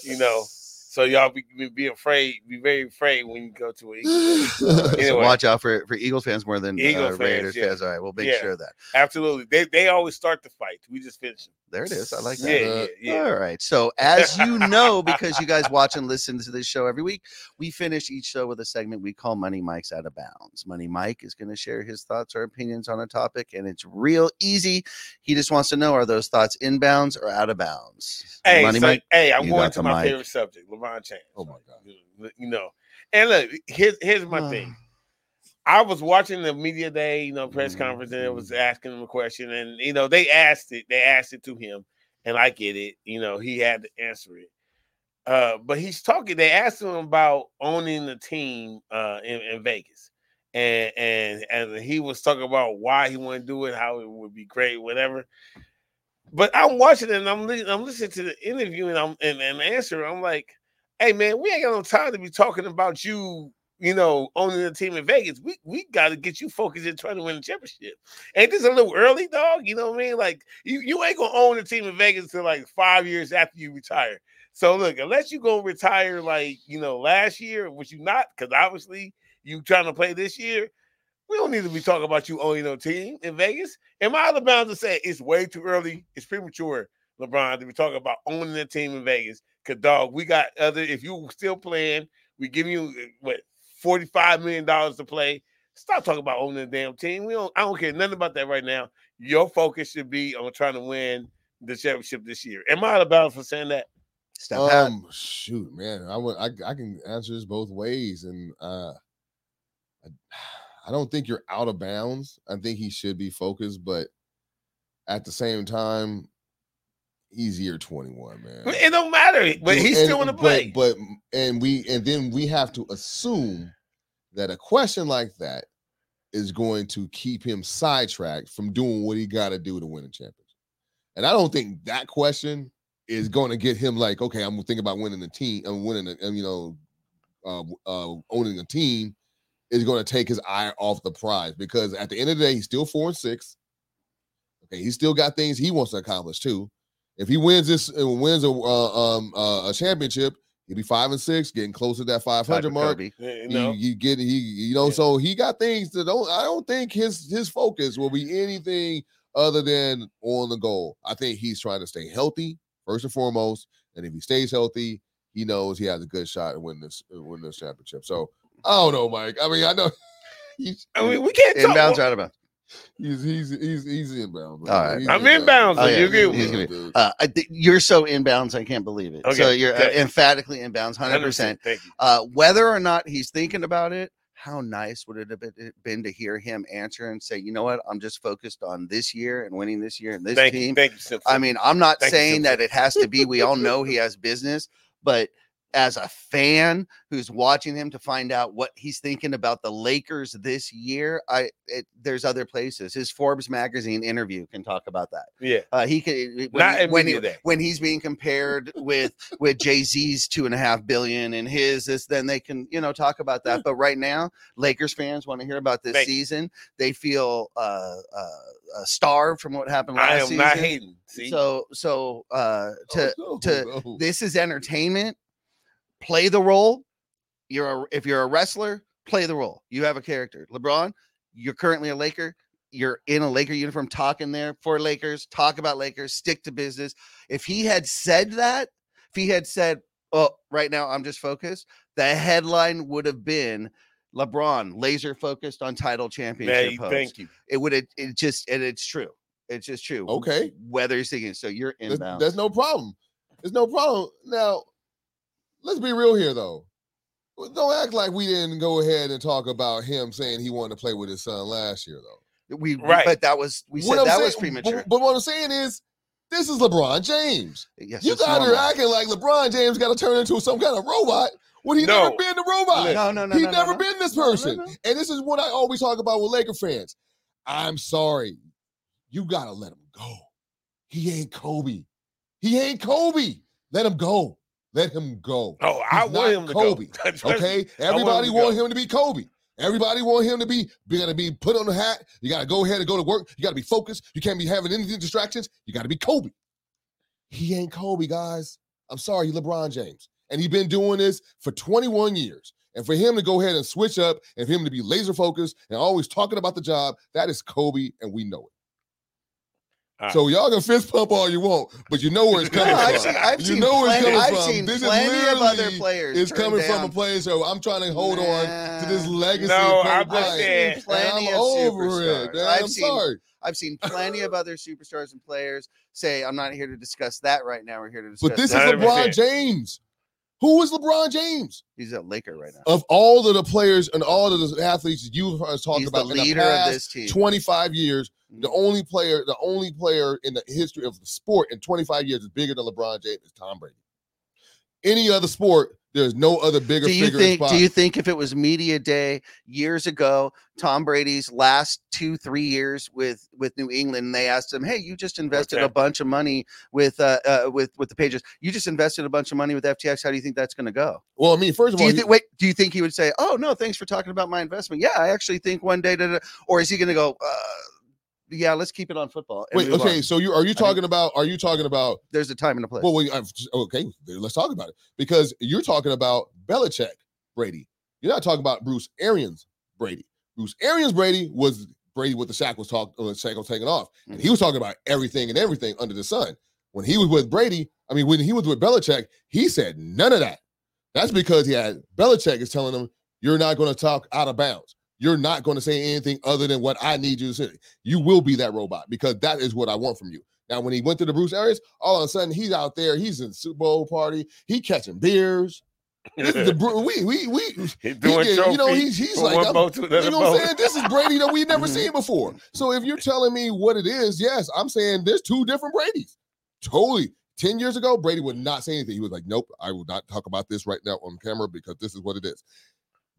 You know, So y'all be, be be afraid, be very afraid when you go to an Eagle. So watch out for, for Eagles fans more than Eagle uh, fans, Raiders yeah. fans. All right, we'll make Yeah. sure of that. Absolutely, they they always start the fight. We just finish them. There it is. I like that. Yeah, yeah, yeah. All right. So, as you know, because you guys watch and listen to this show every week, we finish each show with a segment we call Money Mike's Out of Bounds. Money Mike is going to share his thoughts or opinions on a topic, and it's real easy. He just wants to know are those thoughts in bounds or out of bounds? Hey, Money so, Mike, hey, I'm going to my mic. favorite subject, LeBron James. Oh my God. You- You know, and look, here's here's my thing. I was watching the media day, you know, press conference, and it was Mm-hmm. asking him a question, and you know, they asked it, they asked it to him, and I get it, you know, he had to answer it. Uh, but he's talking. They asked him about owning the team uh, in, in Vegas, and and and he was talking about why he wouldn't do it, how it would be great, whatever. But I'm watching it, and I'm li- I'm listening to the interview, and I'm and, and answer. I'm like, hey man, we ain't got no time to be talking about you, you know, owning the team in Vegas. We we got to get you focused in trying to win the championship. Ain't this a little early, dog? You know what I mean? Like you you ain't gonna own the team in Vegas until like five years after you retire. So look, unless you gonna retire like you know last year, which you not, because obviously you trying to play this year. We don't need to be talking about you owning no team in Vegas. Am I out of bounds to say it's way too early? It's premature, LeBron, to be talking about owning the team in Vegas. Cause dog, we got other. If you still playing, we give you uh, what forty five million dollars to play. Stop talking about owning the damn team. We don't. I don't care nothing about that right now. Your focus should be on trying to win the championship this year. Am I out of bounds for saying that? Step out. Um, shoot, man, I would, I, I can answer this both ways, and uh, I, I don't think you're out of bounds. I think he should be focused, but at the same time, he's year 21, man. It don't matter. But he's And- still in the but- play. But, and we and then we have to assume that a question like that is going to keep him sidetracked from doing what he got to do to win a championship? And I don't think that question is going to get him like, okay, I'm thinking about winning the team. I'm winning, the, you know, uh, uh, owning a team is going to take his eye off the prize because at the end of the day, he's still four and six. Okay, he's still got things he wants to accomplish too. If he wins this and wins a uh, um uh, a championship, he'll be five and six, getting close to that five hundred mark. Kobe. You You, know, you get he you know Yeah. so he got things that don't I don't think his his focus will be anything other than on the goal. I think he's trying to stay healthy first and foremost, and if he stays healthy, he knows he has a good shot at winning this uh, win this championship. So I don't know, Mike. I mean, I know he's I mean, we can't talk. Inbounds or out of bounds? He's he's he's, he's inbound. All right. He's I'm inbound, so you agree with He's me. inbound, dude. Uh, I thi- you're so inbounds, I can't believe it. So you're uh, okay. emphatically inbounds, hundred percent. Uh, whether or not he's thinking about it, how nice would it have been, been to hear him answer and say, you know what, I'm just focused on this year and winning this year and this Thank you. team. Thank you, Simpson. I mean, I'm not Thank you, saying that it has to be. We all know he has business, but as a fan who's watching him to find out what he's thinking about the Lakers this year, I it, there's other places. His Forbes magazine interview can talk about that. yeah. Uh, he could when, Not when, he, when he's being compared with with Jay Z's two and a half billion and his this, then they can you know talk about that. But right now, Lakers fans want to hear about this Thank you. season. They feel uh, uh, uh, starved from what happened last I am season. not hating. See, So so uh, to Oh, to- no, no. this is entertainment. Play the role. You're a, if you're a wrestler, play the role. You have a character. LeBron, you're currently a Laker. You're in a Laker uniform talking there for Lakers. Talk about Lakers. Stick to business. If he had said that, if he had said, "Oh, right now I'm just focused," the headline would have been LeBron laser focused on title championship. man, thank you. It would have. It just and it's true. It's just true. Okay. Whether he's thinking so, you're in. inbound. that's no problem. There's no problem. Now, let's be real here, though. Don't act like we didn't go ahead and talk about him saying he wanted to play with his son last year, though. We Right. but that was we said I'm that saying- was but- premature. But, what I'm saying is, this is LeBron James. yes, you it's guys are acting like LeBron James got to turn into some kind of robot when he No. never been the robot. No, no, no, He's no, no, never no. been this No, no, person. no. And this is what I always talk about with Laker fans. I'm sorry. You got to let him go. He ain't Kobe. He ain't Kobe. Let him go. Let him go. Oh, I He's want not him to be Kobe, go. Okay? I want him Everybody want him to be Kobe. Everybody want him to be, be gonna be put on the hat. You gotta go ahead and go to work. You gotta be focused. You can't be having any distractions. You gotta be Kobe. He ain't Kobe, guys. I'm sorry, he LeBron James. And he's been doing this for 21 years. And for him to go ahead and switch up and for him to be laser focused and always talking about the job, that is Kobe, and we know it. All right. So y'all can fist pump all you want, but you know where it's No, coming I've from. seen, I've You seen know where it's coming I've from. seen This is plenty of other literally- players. It's turn coming from a down- place, so I'm trying to hold on to this legacy. No, of I'm just Bryant. saying. I've seen plenty I'm of over superstars. it. man. I've I'm seen sorry. I've seen plenty of other superstars and players say, "I'm not here to discuss that right now. We're here to discuss." But this is 100%. LeBron James. Who is LeBron James? He's a Laker right now. Of all of the players and all of the athletes you've heard us talk He's the about in the leader of past this team. 25 years, the only player, the only player in the history of the sport in 25 years is bigger than LeBron James is Tom Brady. Any other sport, there's no other bigger do you think spot. do you think if it was media day years ago tom brady's last two three years with with new england they asked him hey you just invested a bunch of money with uh, uh with with the pages you just invested a bunch of money with ftx how do you think that's going to go? Well, I mean, first of do all, you he- wait do you think he would say oh no thanks for talking about my investment. Yeah i actually think one day da, da, da," or is he going to go uh yeah let's keep it on football wait, move on." okay, so you are you talking about are you talking about there's a time and a place Well, we, I've, okay, let's talk about it because you're talking about Belichick Brady. You're not talking about Bruce Arians Brady. Bruce Arians Brady was Brady with the sack was talk, uh, Shaq was taken off, and he was talking about everything and everything under the sun. When he was with Brady, I mean, when he was with Belichick, he said none of that. That's because he had Belichick is telling him, "You're not going to talk out of bounds. You're not going to say anything other than what I need you to say. You will be that robot because that is what I want from you." Now, when he went to the Bruce Arians, all of a sudden he's out there. He's in the Super Bowl party. He catching beers. This is the we we we. He's doing get- you know, he's he's like, one I'm- boat to you know what I'm saying? This is Brady that we've never seen before. So if you're telling me what it is, yes, I'm saying there's two different Bradys. Totally. 10 years ago, Brady would not say anything. He was like, Nope, I will not talk about this right now on camera because this is what it is.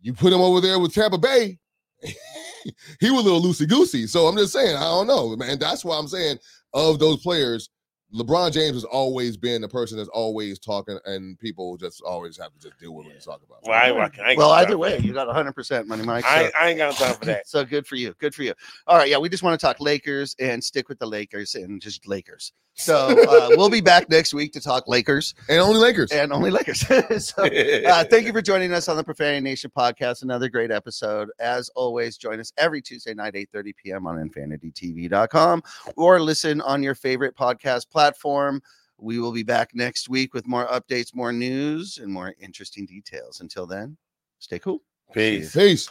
You put him over there with Tampa Bay, he was a little loosey goosey. So I'm just saying, I don't know, man. That's why I'm saying of those players, LeBron James has always been the person that's always talking, and people just always have to just deal with what Yeah. he's talking about. Well, I, I, ain't- I Well, either way, you got 100% money, Mike. I, so- ain't- I ain't got time for that. So good for you. Good for you. All right. Yeah. We just want to talk Lakers and stick with the Lakers and just Lakers. So uh, we'll be back next week to talk Lakers and only Lakers. and only Lakers. so uh, thank you for joining us on the Profanity Nation podcast. Another great episode. As always, join us every Tuesday night, 8 30 p.m. on infinitytv.com or listen on your favorite podcast platform. We will be back next week with more updates, more news, and more interesting details. Until then, stay cool. Peace. Peace.